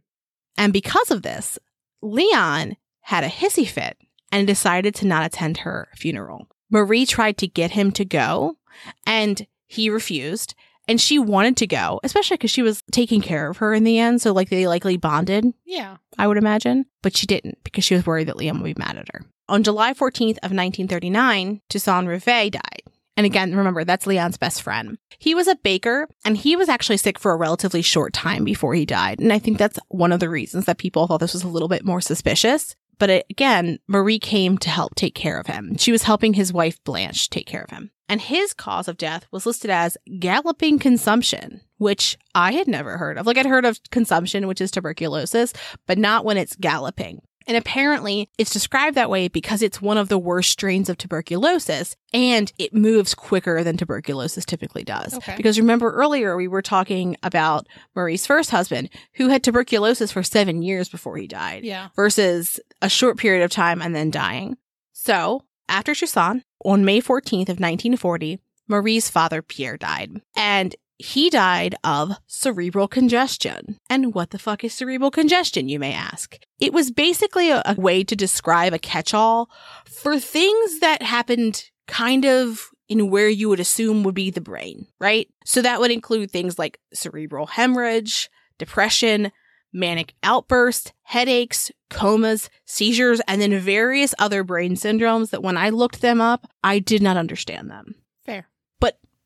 S2: And because of this, Leon had a hissy fit and decided to not attend her funeral. Marie tried to get him to go, and he refused. And she wanted to go, especially because she was taking care of her in the end. So, like, they likely bonded,
S1: Yeah.
S2: I would imagine. But she didn't because she was worried that Liam would be mad at her. On July 14th of 1939, Toussaint Rivet died. And again, remember, that's Leon's best friend. He was a baker and he was actually sick for a relatively short time before he died. And I think that's one of the reasons that people thought this was a little bit more suspicious. But again, Marie came to help take care of him. She was helping his wife Blanche take care of him. And his cause of death was listed as galloping consumption, which I had never heard of. Like I'd heard of consumption, which is tuberculosis, but not when it's galloping. And apparently it's described that way because it's one of the worst strains of tuberculosis and it moves quicker than tuberculosis typically does.
S1: Okay.
S2: Because remember earlier we were talking about Marie's first husband who had tuberculosis for seven years before he died
S1: Yeah.
S2: versus a short period of time and then dying. So after Toussaint, on May 14th of 1940, Marie's father Pierre died. And he died of cerebral congestion. And what the fuck is cerebral congestion, you may ask? It was basically a, a way to describe a catch all for things that happened kind of in where you would assume would be the brain, right? So that would include things like cerebral hemorrhage, depression, manic outbursts, headaches, comas, seizures, and then various other brain syndromes that when I looked them up, I did not understand them.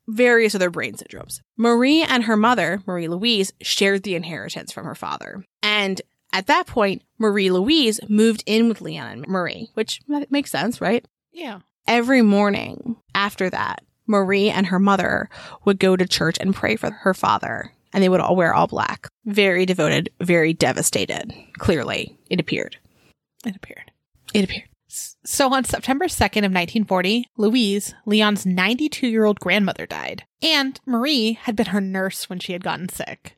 S2: Various other brain syndromes. Marie and her mother, Marie Louise, shared the inheritance from her father. And at that point, Marie Louise moved in with Leon and Marie, which makes sense, right?
S1: Yeah.
S2: Every morning after that, Marie and her mother would go to church and pray for her father. And they would all wear all black. Very devoted, very devastated. Clearly, it appeared.
S1: It appeared.
S2: It appeared.
S1: So on September 2nd of 1940, Louise, Leon's 92-year-old grandmother died, and Marie had been her nurse when she had gotten sick.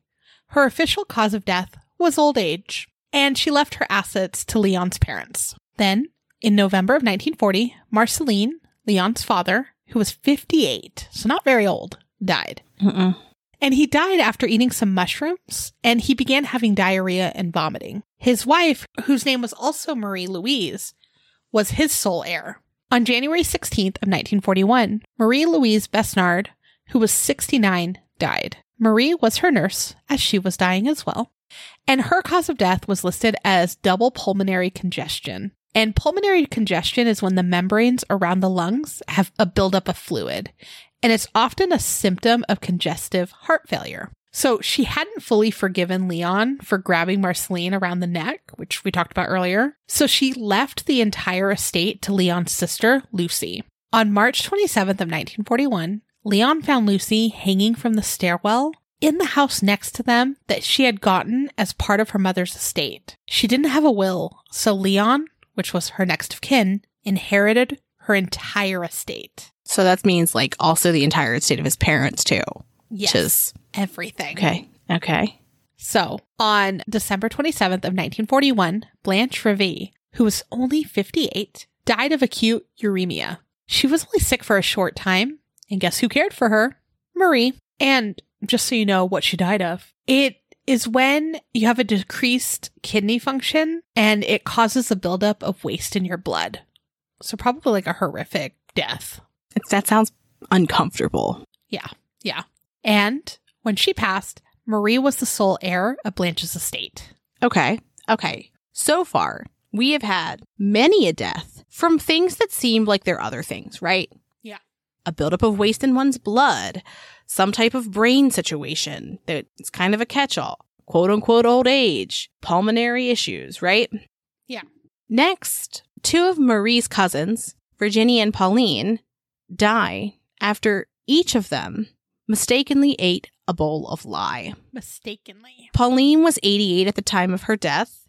S1: Her official cause of death was old age, and she left her assets to Leon's parents. Then, in November of 1940, Marceline, Leon's father, who was 58, so not very old, died.
S2: Mm-mm.
S1: And he died after eating some mushrooms and he began having diarrhea and vomiting. His wife, whose name was also Marie Louise, was his sole heir. On January 16th of 1941, Marie Louise Besnard, who was 69, died. Marie was her nurse as she was dying as well. And her cause of death was listed as double pulmonary congestion. And pulmonary congestion is when the membranes around the lungs have a buildup of fluid and it's often a symptom of congestive heart failure. So she hadn't fully forgiven Leon for grabbing Marceline around the neck, which we talked about earlier. So she left the entire estate to Leon's sister, Lucy. On March 27th of 1941, Leon found Lucy hanging from the stairwell in the house next to them that she had gotten as part of her mother's estate. She didn't have a will, so Leon, which was her next of kin, inherited her entire estate.
S2: So that means like also the entire estate of his parents too.
S1: Yes.
S2: Which is
S1: everything.
S2: okay. Okay.
S1: So, on December 27th of 1941, Blanche Rivet, who was only 58, died of acute uremia. She was only sick for a short time, and guess who cared for her? Marie. And just so you know what she died of, it is when you have a decreased kidney function and it causes a buildup of waste in your blood. So probably like a horrific death.
S2: It's, that sounds uncomfortable.
S1: Yeah. Yeah. And when she passed, Marie was the sole heir of Blanche's estate.
S2: Okay. Okay. So far, we have had many a death from things that seemed like they're other things, right?
S1: Yeah.
S2: A buildup of waste in one's blood, some type of brain situation that it's kind of a catch all, quote unquote old age, pulmonary issues, right?
S1: Yeah.
S2: Next, two of Marie's cousins, Virginia and Pauline, die after each of them mistakenly ate a bowl of lye.
S1: Mistakenly.
S2: Pauline was 88 at the time of her death,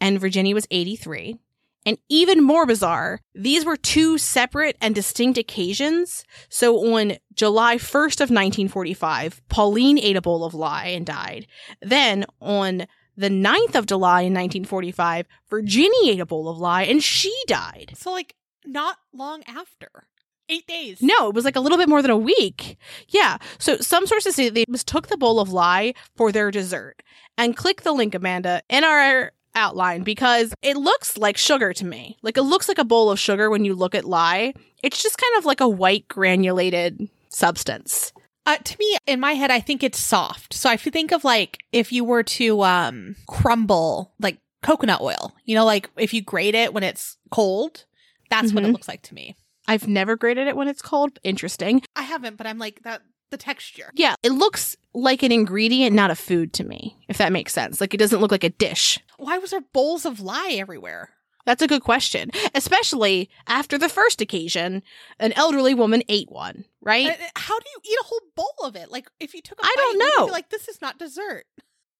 S2: and Virginia was 83. And even more bizarre, these were two separate and distinct occasions. So on July 1st of 1945, Pauline ate a bowl of lye and died. Then on the 9th of July in 1945, Virginia ate a bowl of lye and she died.
S1: So, like, not long after. Eight days.
S2: No, it was like a little bit more than a week. Yeah. So some sources say they mistook the bowl of lye for their dessert. And click the link, Amanda, in our outline because it looks like sugar to me. Like it looks like a bowl of sugar when you look at lye. It's just kind of like a white granulated substance.
S1: Uh, to me, in my head, I think it's soft. So I think of like if you were to um, crumble like coconut oil, you know, like if you grate it when it's cold, that's what it
S2: Mhm.
S1: looks like to me.
S2: I've never grated it when it's cold. Interesting.
S1: I haven't, but I'm like that the texture.
S2: Yeah, it looks like an ingredient, not a food to me, if that makes sense. Like it doesn't look like a dish.
S1: Why was there bowls of lye everywhere?
S2: That's a good question, especially after the first occasion, an elderly woman ate one, right?
S1: Uh, How do you eat a whole bowl of it? Like if you took a
S2: I
S1: bite,
S2: don't
S1: would you
S2: know.
S1: be like this is not dessert.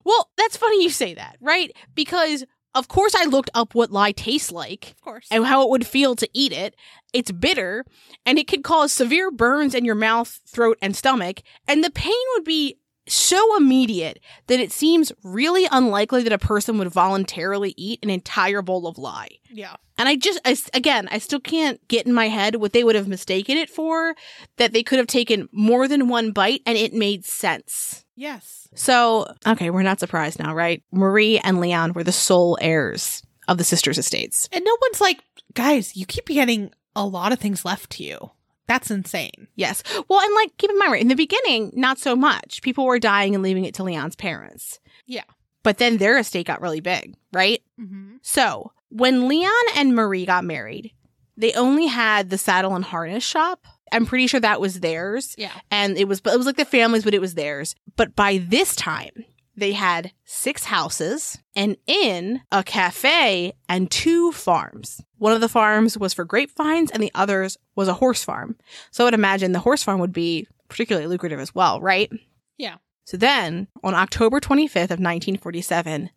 S2: Well, that's funny you say that, right? Because of course I looked up what lye tastes like
S1: Of course.
S2: and how it would feel to eat it. It's bitter and it could cause severe burns in your mouth, throat, and stomach, and the pain would be so immediate that it seems really unlikely that a person would voluntarily eat an entire bowl of lye.
S1: yeah.
S2: And I just, I again, I still can't get in my head what they would have mistaken it for, that they could have taken more than one bite and it made sense.
S1: Yes.
S2: So, okay, we're not surprised now, right? Marie and Leon were the sole heirs of the sisters' estates.
S1: And no one's like, guys, you keep getting a lot of things left to you. That's insane.
S2: Yes. Well, and like, keep in mind, right, in the beginning, not so much. People were dying and leaving it to Leon's parents.
S1: Yeah.
S2: But then their estate got really big, right?
S1: Mm-hmm.
S2: So, when Leon and Marie got married, they only had the saddle and harness shop. I'm pretty sure that was theirs.
S1: Yeah.
S2: And it was, but it was like the families, but it was theirs. But by this time, they had six houses, an inn, a cafe, and two farms. One of the farms was for grapevines, and the others was a horse farm. So I would imagine the horse farm would be particularly lucrative as well, right?
S1: Yeah.
S2: So then, on October 25th of 1947,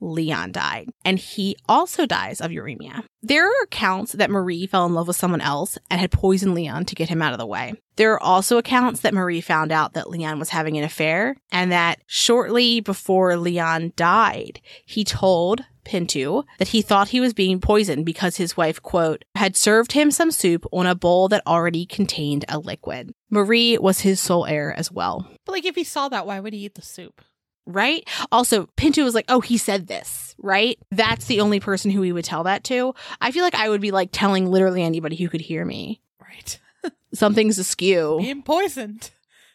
S2: Leon died, and he also dies of uremia. There are accounts that Marie fell in love with someone else and had poisoned Leon to get him out of the way. There are also accounts that Marie found out that Leon was having an affair and that shortly before Leon died, he told Pintou that he thought he was being poisoned because his wife, quote, had served him some soup on a bowl that already contained a liquid. Marie was his sole heir as well
S1: But like if he saw that, why would he eat the soup?
S2: Right? Also, Pinto was like, "Oh, he said this." Right? That's the only person who he would tell that to. I feel like I would be like telling literally anybody who could hear me.
S1: Right.
S2: Something's askew.
S1: Being poisoned.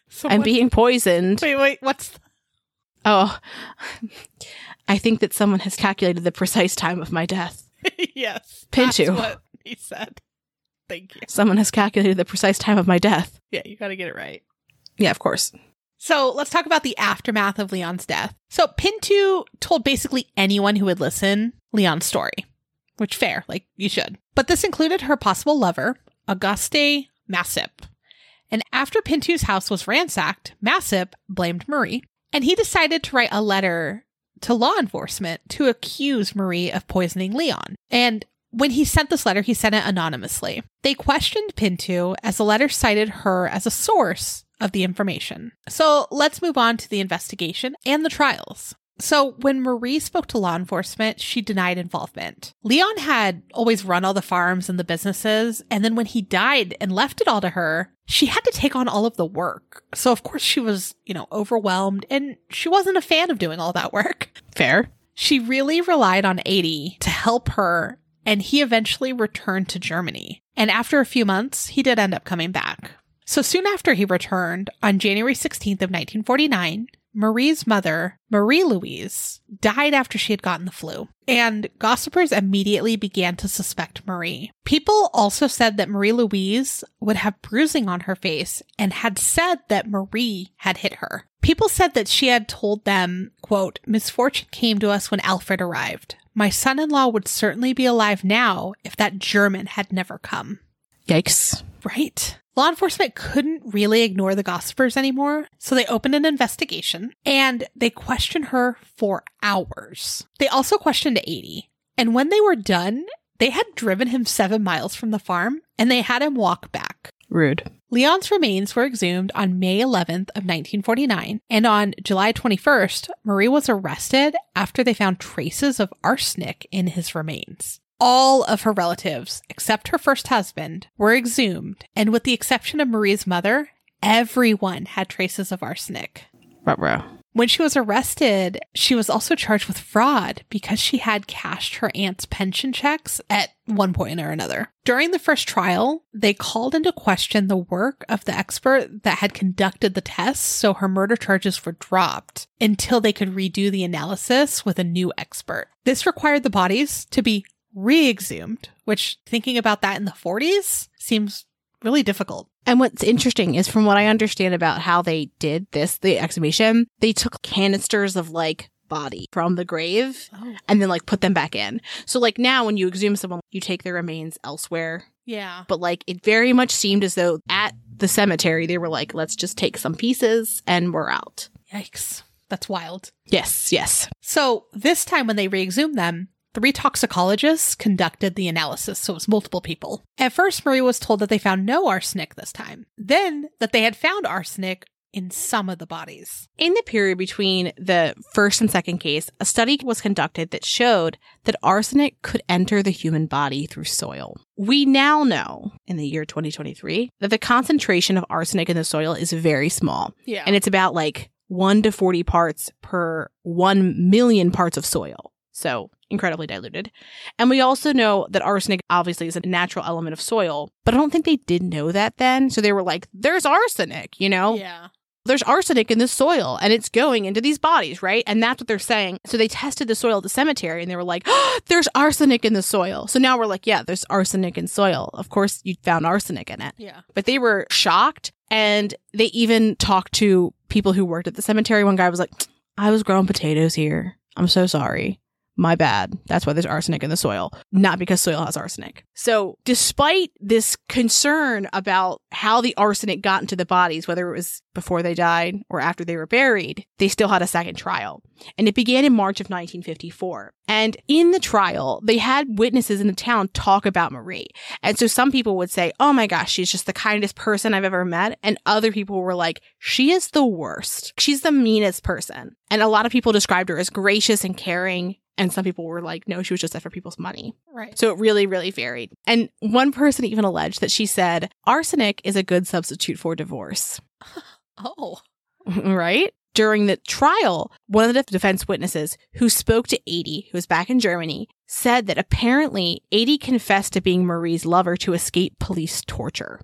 S1: So
S2: I'm
S1: what-
S2: being poisoned.
S1: Wait, wait, what's the-
S2: Oh, I think that someone has calculated the precise time of my death.
S1: yes.
S2: Pintou.
S1: That's what he said. Thank you.
S2: Someone has calculated the precise time of my death.
S1: Yeah, you gotta get it right.
S2: Yeah, of course.
S1: So let's talk about the aftermath of Leon's death. So Pintou told basically anyone who would listen Leon's story, which fair, like you should. But this included her possible lover, Auguste Massip. And after Pintou's house was ransacked, Massip blamed Marie, and he decided to write a letter to law enforcement to accuse Marie of poisoning Leon. And when he sent this letter, he sent it anonymously. They questioned Pintou as the letter cited her as a source of the information. So let's move on to the investigation and the trials. So when Marie spoke to law enforcement, she denied involvement. Leon had always run all the farms and the businesses, and then when he died and left it all to her, she had to take on all of the work. So of course she was, you know, overwhelmed and she wasn't a fan of doing all that work.
S2: Fair.
S1: She really relied on 80 to help her, and he eventually returned to Germany. And after a few months, he did end up coming back. So soon after he returned, on January 16th of 1949, Marie's mother, Marie Louise, died after she had gotten the flu. And gossipers immediately began to suspect Marie. People also said that Marie Louise would have bruising on her face and had said that Marie had hit her. People said that she had told them, quote, misfortune came to us when Alfred arrived. My son-in-law would certainly be alive now if that German had never come.
S2: Yikes.
S1: Right. Law enforcement couldn't really ignore the gossipers anymore, so they opened an investigation and they questioned her for hours. They also questioned 80. And when they were done, they had driven him seven miles from the farm and they had him walk back.
S2: Rude.
S1: Leon's remains were exhumed on May 11th of 1949, and on July 21st, Marie was arrested after they found traces of arsenic in his remains. All of her relatives, except her first husband, were exhumed, and with the exception of Marie's mother, everyone had traces of arsenic.
S2: Ruh-roh.
S1: When she was arrested, she was also charged with fraud because she had cashed her aunt's pension checks at one point or another. During the first trial, they called into question the work of the expert that had conducted the tests, so her murder charges were dropped until they could redo the analysis with a new expert. This required the bodies to be re exhumed, which, thinking about that in the 40s, seems really difficult.
S2: And what's interesting is from what I understand about how they did this, the exhumation, they took canisters of like body from the grave
S1: Oh.
S2: and then like put them back in. So like now when you exhume someone, you take their remains elsewhere.
S1: Yeah.
S2: But like it very much seemed as though at the cemetery they were like, let's just take some pieces and we're out.
S1: Yikes. That's wild.
S2: Yes, yes.
S1: So this time when they re-exhumed them, three toxicologists conducted the analysis, so it was multiple people. At first, Marie was told that they found no arsenic this time. Then that they had found arsenic in some of the bodies.
S2: In the period between the first and second case, a study was conducted that showed that arsenic could enter the human body through soil. We now know, in the year 2023, that the concentration of arsenic in the soil is very small,
S1: Yeah.
S2: and it's about like 1 to 40 parts per 1 million parts of soil. So, incredibly diluted. And we also know that arsenic obviously is a natural element of soil, but I don't think they did know that then. So they were like, there's arsenic, you know?
S1: yeah.
S2: there's arsenic in the soil and it's going into these bodies, right? And that's what they're saying. So they tested the soil at the cemetery and they were like, oh, there's arsenic in the soil. So now we're like, yeah, there's arsenic in soil. Of course, you found arsenic in it.
S1: Yeah.
S2: But they were shocked and they even talked to people who worked at the cemetery. One guy was like, I was growing potatoes here. I'm so sorry. My bad. That's why there's arsenic in the soil, not because soil has arsenic. So, despite this concern about how the arsenic got into the bodies, whether it was before they died or after they were buried, they still had a second trial. And it began in March of 1954. And in the trial, they had witnesses in the town talk about Marie. And so some people would say, Oh my gosh, she's just the kindest person I've ever met. And other people were like, She is the worst. She's the meanest person. And a lot of people described her as gracious and caring. And some people were like, no, she was just there for people's money.
S1: Right.
S2: So it really, really varied. And one person even alleged that she said, arsenic is a good substitute for divorce.
S1: Oh.
S2: right? During the trial, one of the defense witnesses who spoke to 80, who was back in Germany, said that apparently 80 confessed to being Marie's lover to escape police torture.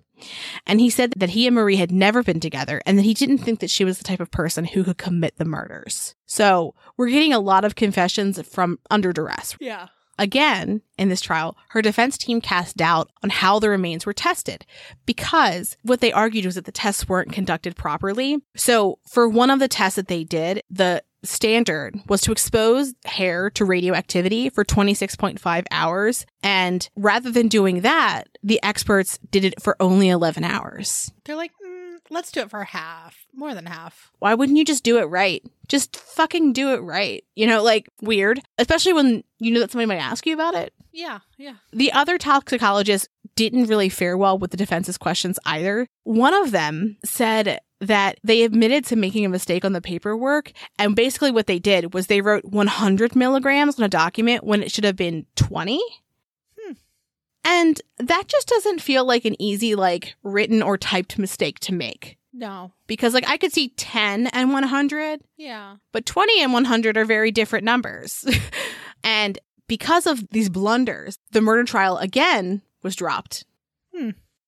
S2: And he said that he and Marie had never been together and that he didn't think that she was the type of person who could commit the murders. So we're getting a lot of confessions from under duress.
S1: Yeah.
S2: Again, in this trial, her defense team cast doubt on how the remains were tested because what they argued was that the tests weren't conducted properly. So, for one of the tests that they did, the standard was to expose hair to radioactivity for 26.5 hours. And rather than doing that, the experts did it for only 11 hours.
S1: They're like, mm, let's do it for half, more than half.
S2: Why wouldn't you just do it right? Just fucking do it right. You know, like weird, especially when you know that somebody might ask you about it.
S1: Yeah. Yeah.
S2: The other toxicologists didn't really fare well with the defense's questions either. One of them said that they admitted to making a mistake on the paperwork. And basically, what they did was they wrote 100 milligrams on a document when it should have been 20.
S1: Hmm.
S2: And that just doesn't feel like an easy, like written or typed mistake to make.
S1: No.
S2: Because, like, I could see 10 and 100,
S1: Yeah.
S2: but 20 and 100 are very different numbers. and because of these blunders, the murder trial again was dropped.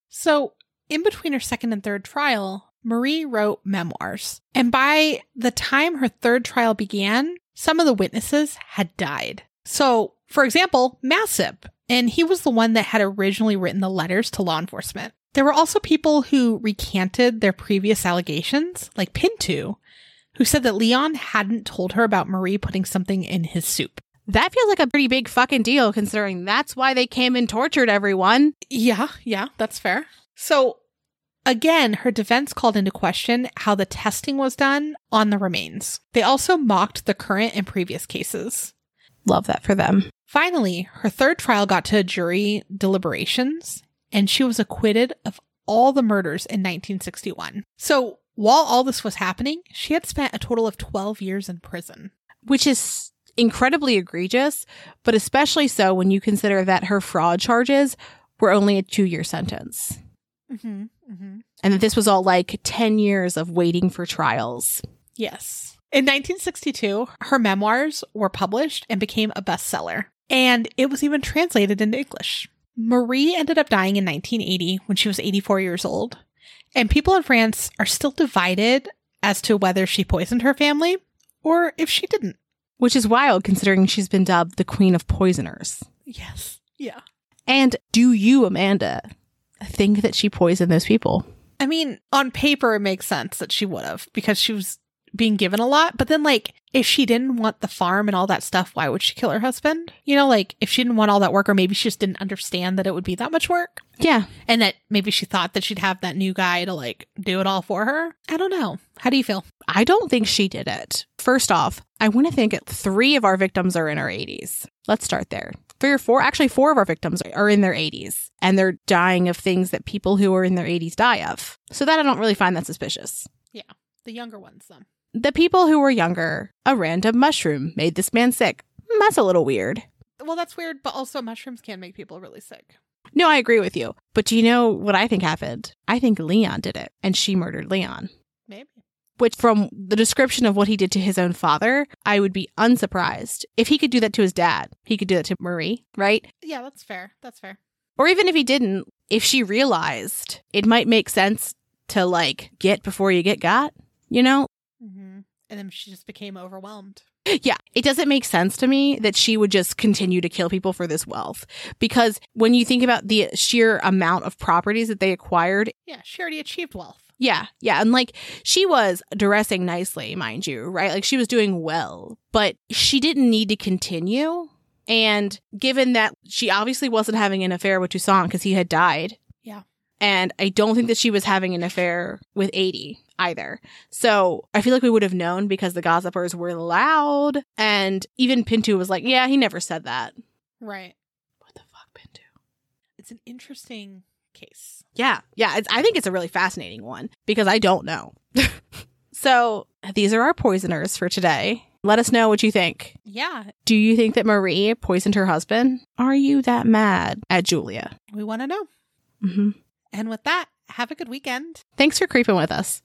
S1: So, in between her second and third trial, Marie wrote memoirs. And by the time her third trial began, some of the witnesses had died. So, for example, Massip, and he was the one that had originally written the letters to law enforcement. There were also people who recanted their previous allegations, like Pintou, who said that Leon hadn't told her about Marie putting something in his soup.
S2: That feels like a pretty big fucking deal considering that's why they came and tortured everyone.
S1: Yeah, yeah, that's fair. So, again, her defense called into question how the testing was done on the remains. They also mocked the current and previous cases.
S2: Love that for them.
S1: Finally, her third trial got to jury deliberations, and she was acquitted of all the murders in 1961. So, while all this was happening, she had spent a total of 12 years in prison.
S2: Which is incredibly egregious, but especially so when you consider that her fraud charges were only a two year sentence.
S1: Mm-hmm. Mm-hmm.
S2: And that this was all like 10 years of waiting for trials.
S1: Yes. In 1962, her memoirs were published and became a bestseller, and it was even translated into English. Marie ended up dying in 1980 when she was 84 years old, and people in France are still divided as to whether she poisoned her family or if she didn't.
S2: Which is wild considering she's been dubbed the queen of poisoners.
S1: Yes. Yeah.
S2: And do you, Amanda, think that she poisoned those people?
S1: I mean, on paper, it makes sense that she would have because she was being given a lot. But then, like, if she didn't want the farm and all that stuff, why would she kill her husband? You know, like, if she didn't want all that work, or maybe she just didn't understand that it would be that much work
S2: Yeah.
S1: and that maybe she thought that she'd have that new guy to, like, do it all for her. I don't know. How do you feel?
S2: I don't think she did it. First off, I want to think three of our victims are in our 80s. Let's start there. Three or four, actually, four of our victims are in their 80s, and they're dying of things that people who are in their 80s die of. So that I don't really find that suspicious. Yeah.
S1: The younger ones, then.
S2: The people who were younger, a random mushroom made this man sick. Hmm, That's a little weird.
S1: Well, that's weird, but also mushrooms can make people really sick.
S2: No, I agree with you. But do you know what I think happened? I think Leon did it, and she murdered Leon. Which, from the description of what he did to his own father, I would be unsurprised. If he could do that to his dad, he could do that to Marie, right?
S1: Yeah, that's fair. That's fair.
S2: Or even if he didn't, if she realized, it might make sense to like get before you get got, you know?
S1: Mm-hmm. And then she just became overwhelmed.
S2: Yeah, it doesn't make sense to me that she would just continue to kill people for this wealth. Because when you think about the sheer amount of properties that they acquired,
S1: Yeah, she already achieved wealth.
S2: Yeah, yeah. And like she was dressing nicely, mind you, right? Like she was doing well, but she didn't need to continue. And given that she obviously wasn't having an affair with Toussaint because he had died.
S1: Yeah.
S2: And I don't think that she was having an affair with 80 either. So I feel like we would have known because the gossipers were loud. And even Pintou was like, yeah, he never said that.
S1: Right.
S2: What the fuck, Pinto?
S1: It's an interesting case.
S2: Yeah, yeah. It's, I think it's a really fascinating one because I don't know. so these are our poisoners for today. Let us know what you think.
S1: Yeah,
S2: Do you think that Marie poisoned her husband? Are you that mad at Giulia?
S1: we want to know.
S2: hmm
S1: And with that, have a good weekend.
S2: Thanks for creeping with us.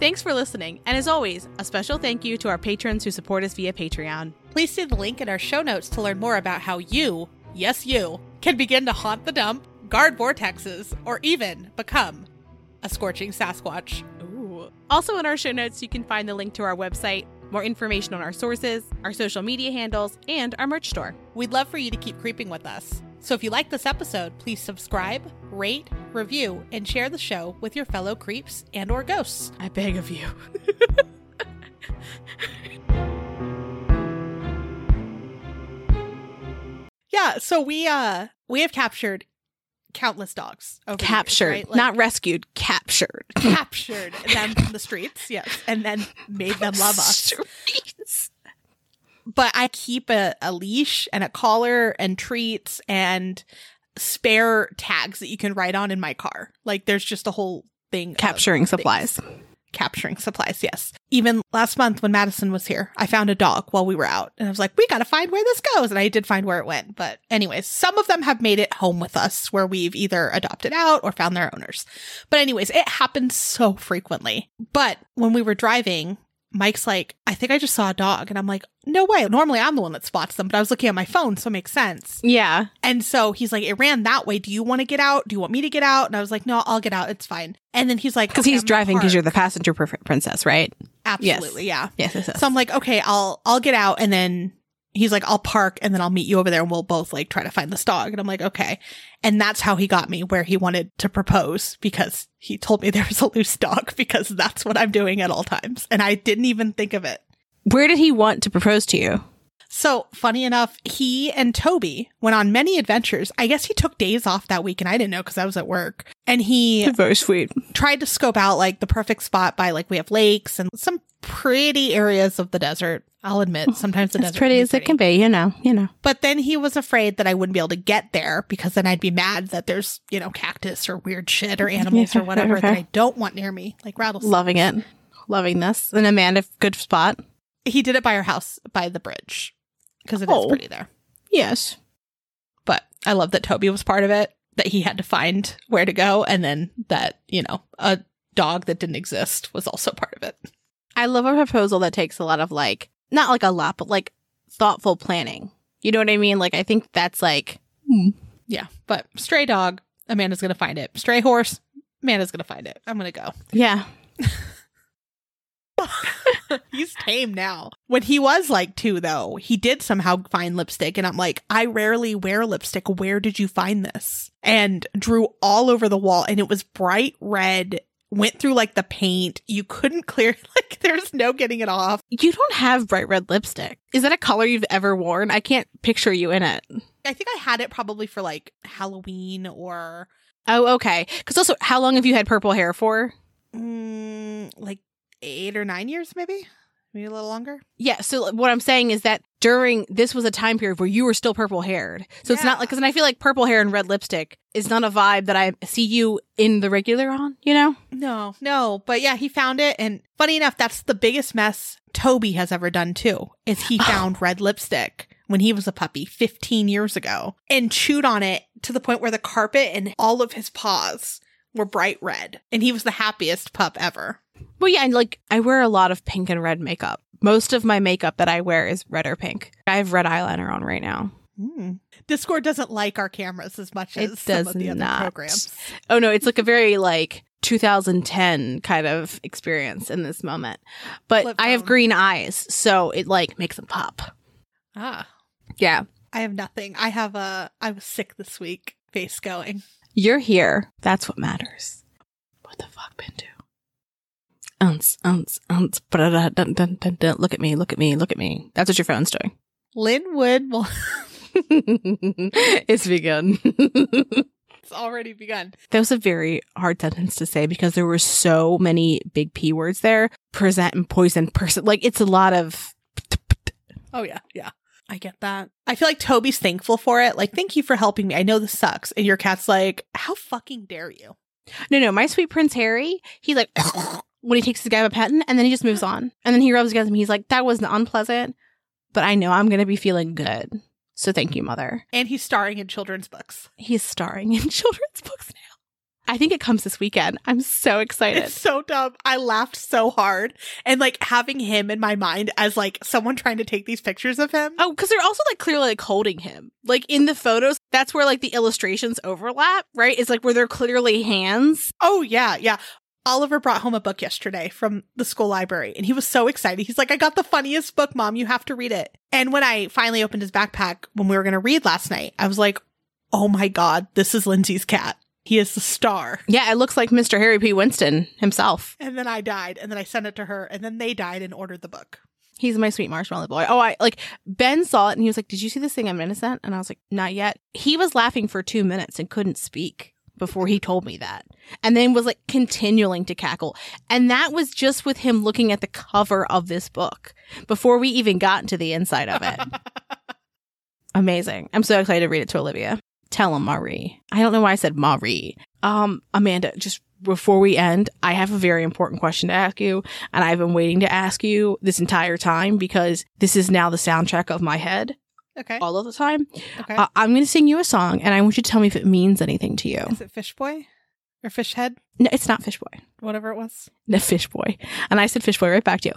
S2: Thanks for listening. And as always, a special thank you to our patrons who support us via Patreon.
S1: Please see the link in our show notes to learn more about how you, yes, you, can begin to haunt the dump, guard vortexes, or even become a scorching Sasquatch.
S2: Ooh. Also, in our show notes, you can find the link to our website, more information on our sources, our social media handles, and our merch store.
S1: We'd love for you to keep creeping with us. So if you like this episode, please subscribe, rate, review, and share the show with your fellow creeps and or ghosts.
S2: I beg of you.
S1: Yeah, so we uh we have captured countless dogs over the years,
S2: captured,
S1: right? Like,
S2: not rescued, captured.
S1: captured them from the streets, yes, and then made them love us.
S2: Streets.
S1: But I keep a, a leash and a collar and treats and spare tags that you can write on in my car. Like there's just a whole thing
S2: Capturing
S1: things. Capturing supplies, yes. Even last month when Madison was here, I found a dog while we were out. And I was like, we got to find where this goes. And I did find where it went. But, anyways, some of them have made it home with us where we've either adopted out or found their owners. But, anyways, it happens so frequently. But when we were driving, Mike's like, I think I just saw a dog. And I'm like, no way. Normally I'm the one that spots them, but I was looking at my phone, so it makes sense.
S2: Yeah.
S1: And so he's like, it ran that way. Do you want to get out? Do you want me to get out? And I was like, no, I'll get out. It's fine. And then he's like,
S2: Because
S1: "Okay,
S2: he's
S1: I'm
S2: driving because you're the passenger pr- princess, right?
S1: Absolutely, yeah.
S2: Yes, yes, yes.
S1: So I'm like, okay, I'll I'll get out and then he's like, I'll park and then I'll meet you over there and we'll both like try to find this dog. And I'm like, okay. And that's how he got me where he wanted to propose because he told me there was a loose dog because that's what I'm doing at all times. And I didn't even think of it.
S2: Where did he want to propose to you?
S1: So funny enough, he and Toby went on many adventures. I guess he took days off that week and I didn't know because I was at work. And he
S2: Very sweet.
S1: tried to scope out like the perfect spot by like we have lakes and some pretty areas of the desert. I'll admit, sometimes the
S2: As
S1: desert
S2: pretty as it can be, you know, you know.
S1: But then he was afraid that I wouldn't be able to get there because then I'd be mad that there's, you know, cactus or weird shit or animals
S2: Yeah,
S1: or whatever that. I don't want near me, like rattlesnakes.
S2: Loving it. loving this. And Amanda, good spot.
S1: He did it by our house by the bridge because it is
S2: Oh.
S1: pretty there.
S2: Yes.
S1: But I love that Toby was part of it, that he had to find where to go, and then that, you know, a dog that didn't exist was also part of it.
S2: I love a proposal that takes a lot of like, not like a lot, but like thoughtful planning. You know what I mean? Like, I think that's like, hmm.
S1: Yeah. But stray dog, Amanda's going to find it. Stray horse, Amanda's going to find it. I'm going to go.
S2: yeah.
S1: He's tame now. When he was like two, though, he did somehow find lipstick. And I'm like, I rarely wear lipstick. Where did you find this? And drew all over the wall. And it was bright red, went through like the paint. You couldn't clear, like, there's no getting it off.
S2: You don't have bright red lipstick. Is that a color you've ever worn? I can't picture you in it.
S1: I think I had it probably for like Halloween or
S2: Oh, okay. Because also, how long have you had purple hair for?
S1: mm, like eight or nine years, maybe? Maybe a little longer.
S2: Yeah. So what I'm saying is that during this was a time period where you were still purple haired. So it's not like because I feel like purple hair and red lipstick is not a vibe that I see you in the regular on. You know?
S1: No, no. But yeah, he found it. And funny enough, that's the biggest mess Toby has ever done too, is he oh. found red lipstick when he was a puppy 15 years ago and chewed on it to the point where the carpet and all of his paws were bright red. And he was the happiest pup ever.
S2: Well, yeah. And like I wear a lot of pink and red makeup. Most of my makeup that I wear is red or pink. I have red eyeliner on right now.
S1: Hmm. Discord doesn't like our cameras as much
S2: It
S1: as some
S2: does
S1: of the other
S2: not.
S1: programs.
S2: Oh no, it's like a very like 2010 kind of experience in this moment. But
S1: Flip
S2: I have
S1: phone.
S2: green eyes, so it like makes them pop.
S1: Ah.
S2: Yeah.
S1: I have nothing. I have a I was sick this week face going.
S2: You're here. That's what matters. What the fuck, Pinto? Unce, unce, unce. ba-da-da, dun, dun, dun, dun. Look at me, look at me, look at me. That's what your phone's doing.
S1: Linwood well
S2: it's begun.
S1: it's already begun.
S2: that was a very hard sentence to say because there were so many big P words there. Present and poison person. Like it's a lot of
S1: Oh yeah, yeah. I get that. I feel like Toby's thankful for it. Like, thank you for helping me. I know this sucks. And your cat's like, how fucking dare you?
S2: No, no, my sweet Prince Harry, he like when he takes his gabapentin and then he just moves on. And then he rubs against him. He's like, that was unpleasant, but I know I'm gonna be feeling good. So thank you, mother.
S1: And he's starring in children's books.
S2: He's starring in children's books now. I think it comes this weekend. I'm so excited.
S1: It's so dumb. I laughed so hard. And like having him in my mind as like someone trying to take these pictures of him.
S2: Oh, because they're also like clearly like holding him. Like in the photos, that's where like the illustrations overlap, right? It's like where they're clearly hands.
S1: Oh, yeah, yeah. Oliver brought home a book yesterday from the school library and he was so excited. He's like, I got the funniest book, mom. You have to read it. And when I finally opened his backpack when we were going to read last night, I was like, oh my God, this is Lindsay's cat. He is the star.
S2: Yeah, it looks like Mr. Harry P. Winston himself.
S1: And then I died and then I sent it to her and then they died and ordered the book.
S2: He's my sweet marshmallow boy. Oh, I like Ben saw it and he was like, Did you see this thing I'm innocent? And I was like, Not yet. He was laughing for two minutes and couldn't speak before he told me that. And then was like continuing to cackle. And that was just with him looking at the cover of this book before we even got into the inside of it. Amazing. I'm so excited to read it to Olivia. Tell him, Marie. I don't know why I said Marie. Um, Amanda, just before we end, I have a very important question to ask you, and I've been waiting to ask you this entire time because this is now the soundtrack of my head
S1: okay.
S2: all of the time.
S1: Okay.
S2: Uh, I'm going to sing you a song, and I want you to tell me if it means anything to you.
S1: is it Fish Boy or Fish Head?
S2: No, it's not Fish Boy.
S1: Whatever it was.
S2: No, Fish Boy. And I said Fish Boy right back to you.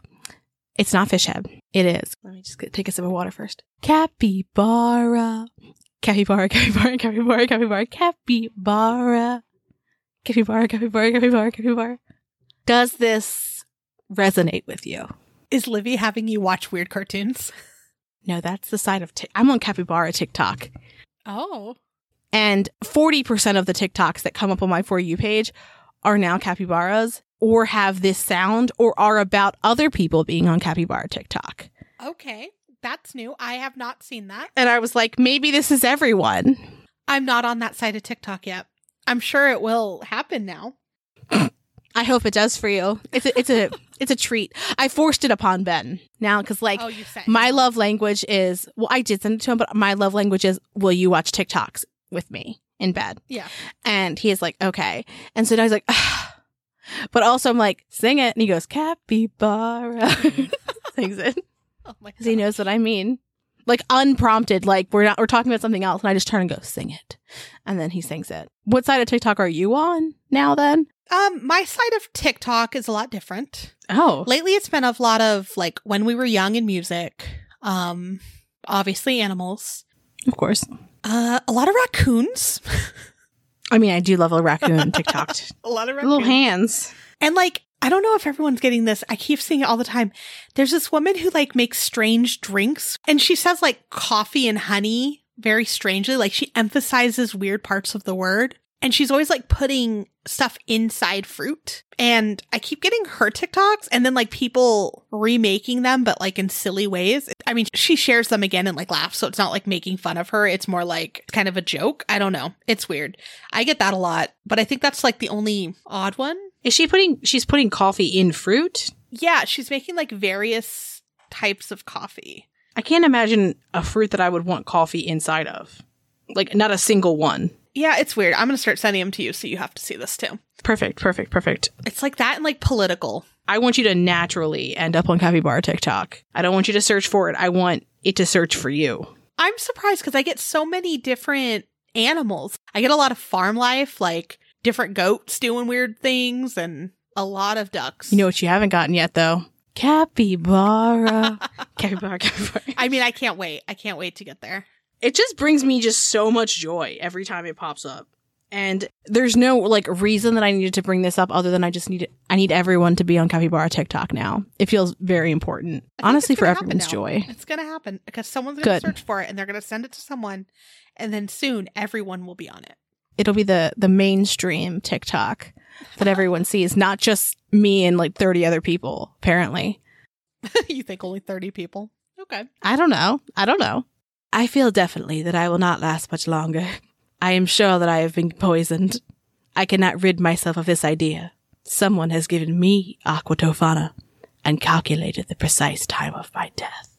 S2: It's not Fish Head. It is. Let me just get, take a sip of water first. Capybara. Capybara, capybara, capybara, capybara, capybara. Capybara, capybara, capybara, capybara. Does this resonate with you?
S1: Is Livy having you watch weird cartoons?
S2: No, that's the side of Tik. I'm on Capybara TikTok.
S1: Oh.
S2: And 40% of the TikToks that come up on my For You page are now capybaras or have this sound or are about other people being on capybara TikTok.
S1: Okay. That's new. I have not seen that.
S2: And I was like, maybe this is everyone.
S1: I'm not on that side of TikTok yet. I'm sure it will happen now.
S2: I hope it does for you. It's a, it's a it's a treat. I forced it upon Ben now because like
S1: oh,
S2: my love language is well, I did send it to him, but my love language is will you watch TikToks with me in bed?
S1: Yeah.
S2: And he is like, okay. And so now he's like, "Ah." But also, I'm like, sing it. And he goes, capybara. Sings it.
S1: Oh my
S2: Because he knows what I mean. Like unprompted, like we're not, we're talking about something else. And I just turn and go, sing it. And then he sings it. What side of TikTok are you on now then?
S1: Um, my side of TikTok is a lot different.
S2: Oh.
S1: Lately, it's been a lot of like when we were young in music. Um, obviously animals.
S2: Of course.
S1: Uh, a lot of raccoons.
S2: I mean, I do love a raccoon TikTok.
S1: a lot of
S2: Little hands.
S1: And like, I don't know if everyone's getting this. I keep seeing it all the time. There's this woman who like makes strange drinks and she says like coffee and honey very strangely. Like she emphasizes weird parts of the word and she's always like putting stuff inside fruit. And I keep getting her TikToks and then like people remaking them, but like in silly ways. I mean, she shares them again and like laughs. So it's not like making fun of her. It's more like kind of a joke. I don't know. It's weird. I get that a lot, but I think that's like the only odd one.
S2: Is she putting, she's putting coffee in fruit?
S1: Yeah, she's making like various types of coffee.
S2: I can't imagine a fruit that I would want coffee inside of. Like, not a single one.
S1: Yeah, it's weird. I'm going to start sending them to you so you have to see this too.
S2: Perfect, perfect, perfect.
S1: It's like that and like political.
S2: I want you to naturally end up on Capybara TikTok. I don't want you to search for it. I want it to search for you.
S1: I'm surprised because I get so many different animals. I get a lot of farm life, like different goats doing weird things and a lot of ducks.
S2: You know what you haven't gotten yet, though? Capybara. capybara, capybara.
S1: I mean, I can't wait. I can't wait to get there.
S2: It just brings me just so much joy every time it pops up. And there's no like reason that I needed to bring this up other than I just need I need everyone to be on Capybara TikTok now. It feels very important. Honestly for everyone's joy.
S1: It's going to happen because someone's going
S2: Good.
S1: to search for it and they're going to send it to someone. And then soon everyone will be on it.
S2: It'll be the the mainstream TikTok that everyone sees, not just me and like 30 other people, apparently.
S1: you think only 30 people? Okay.
S2: I don't know. I don't know. I feel definitely that I will not last much longer. I am sure that I have been poisoned. I cannot rid myself of this idea. Someone has given me aqua tofana and calculated the precise time of my death.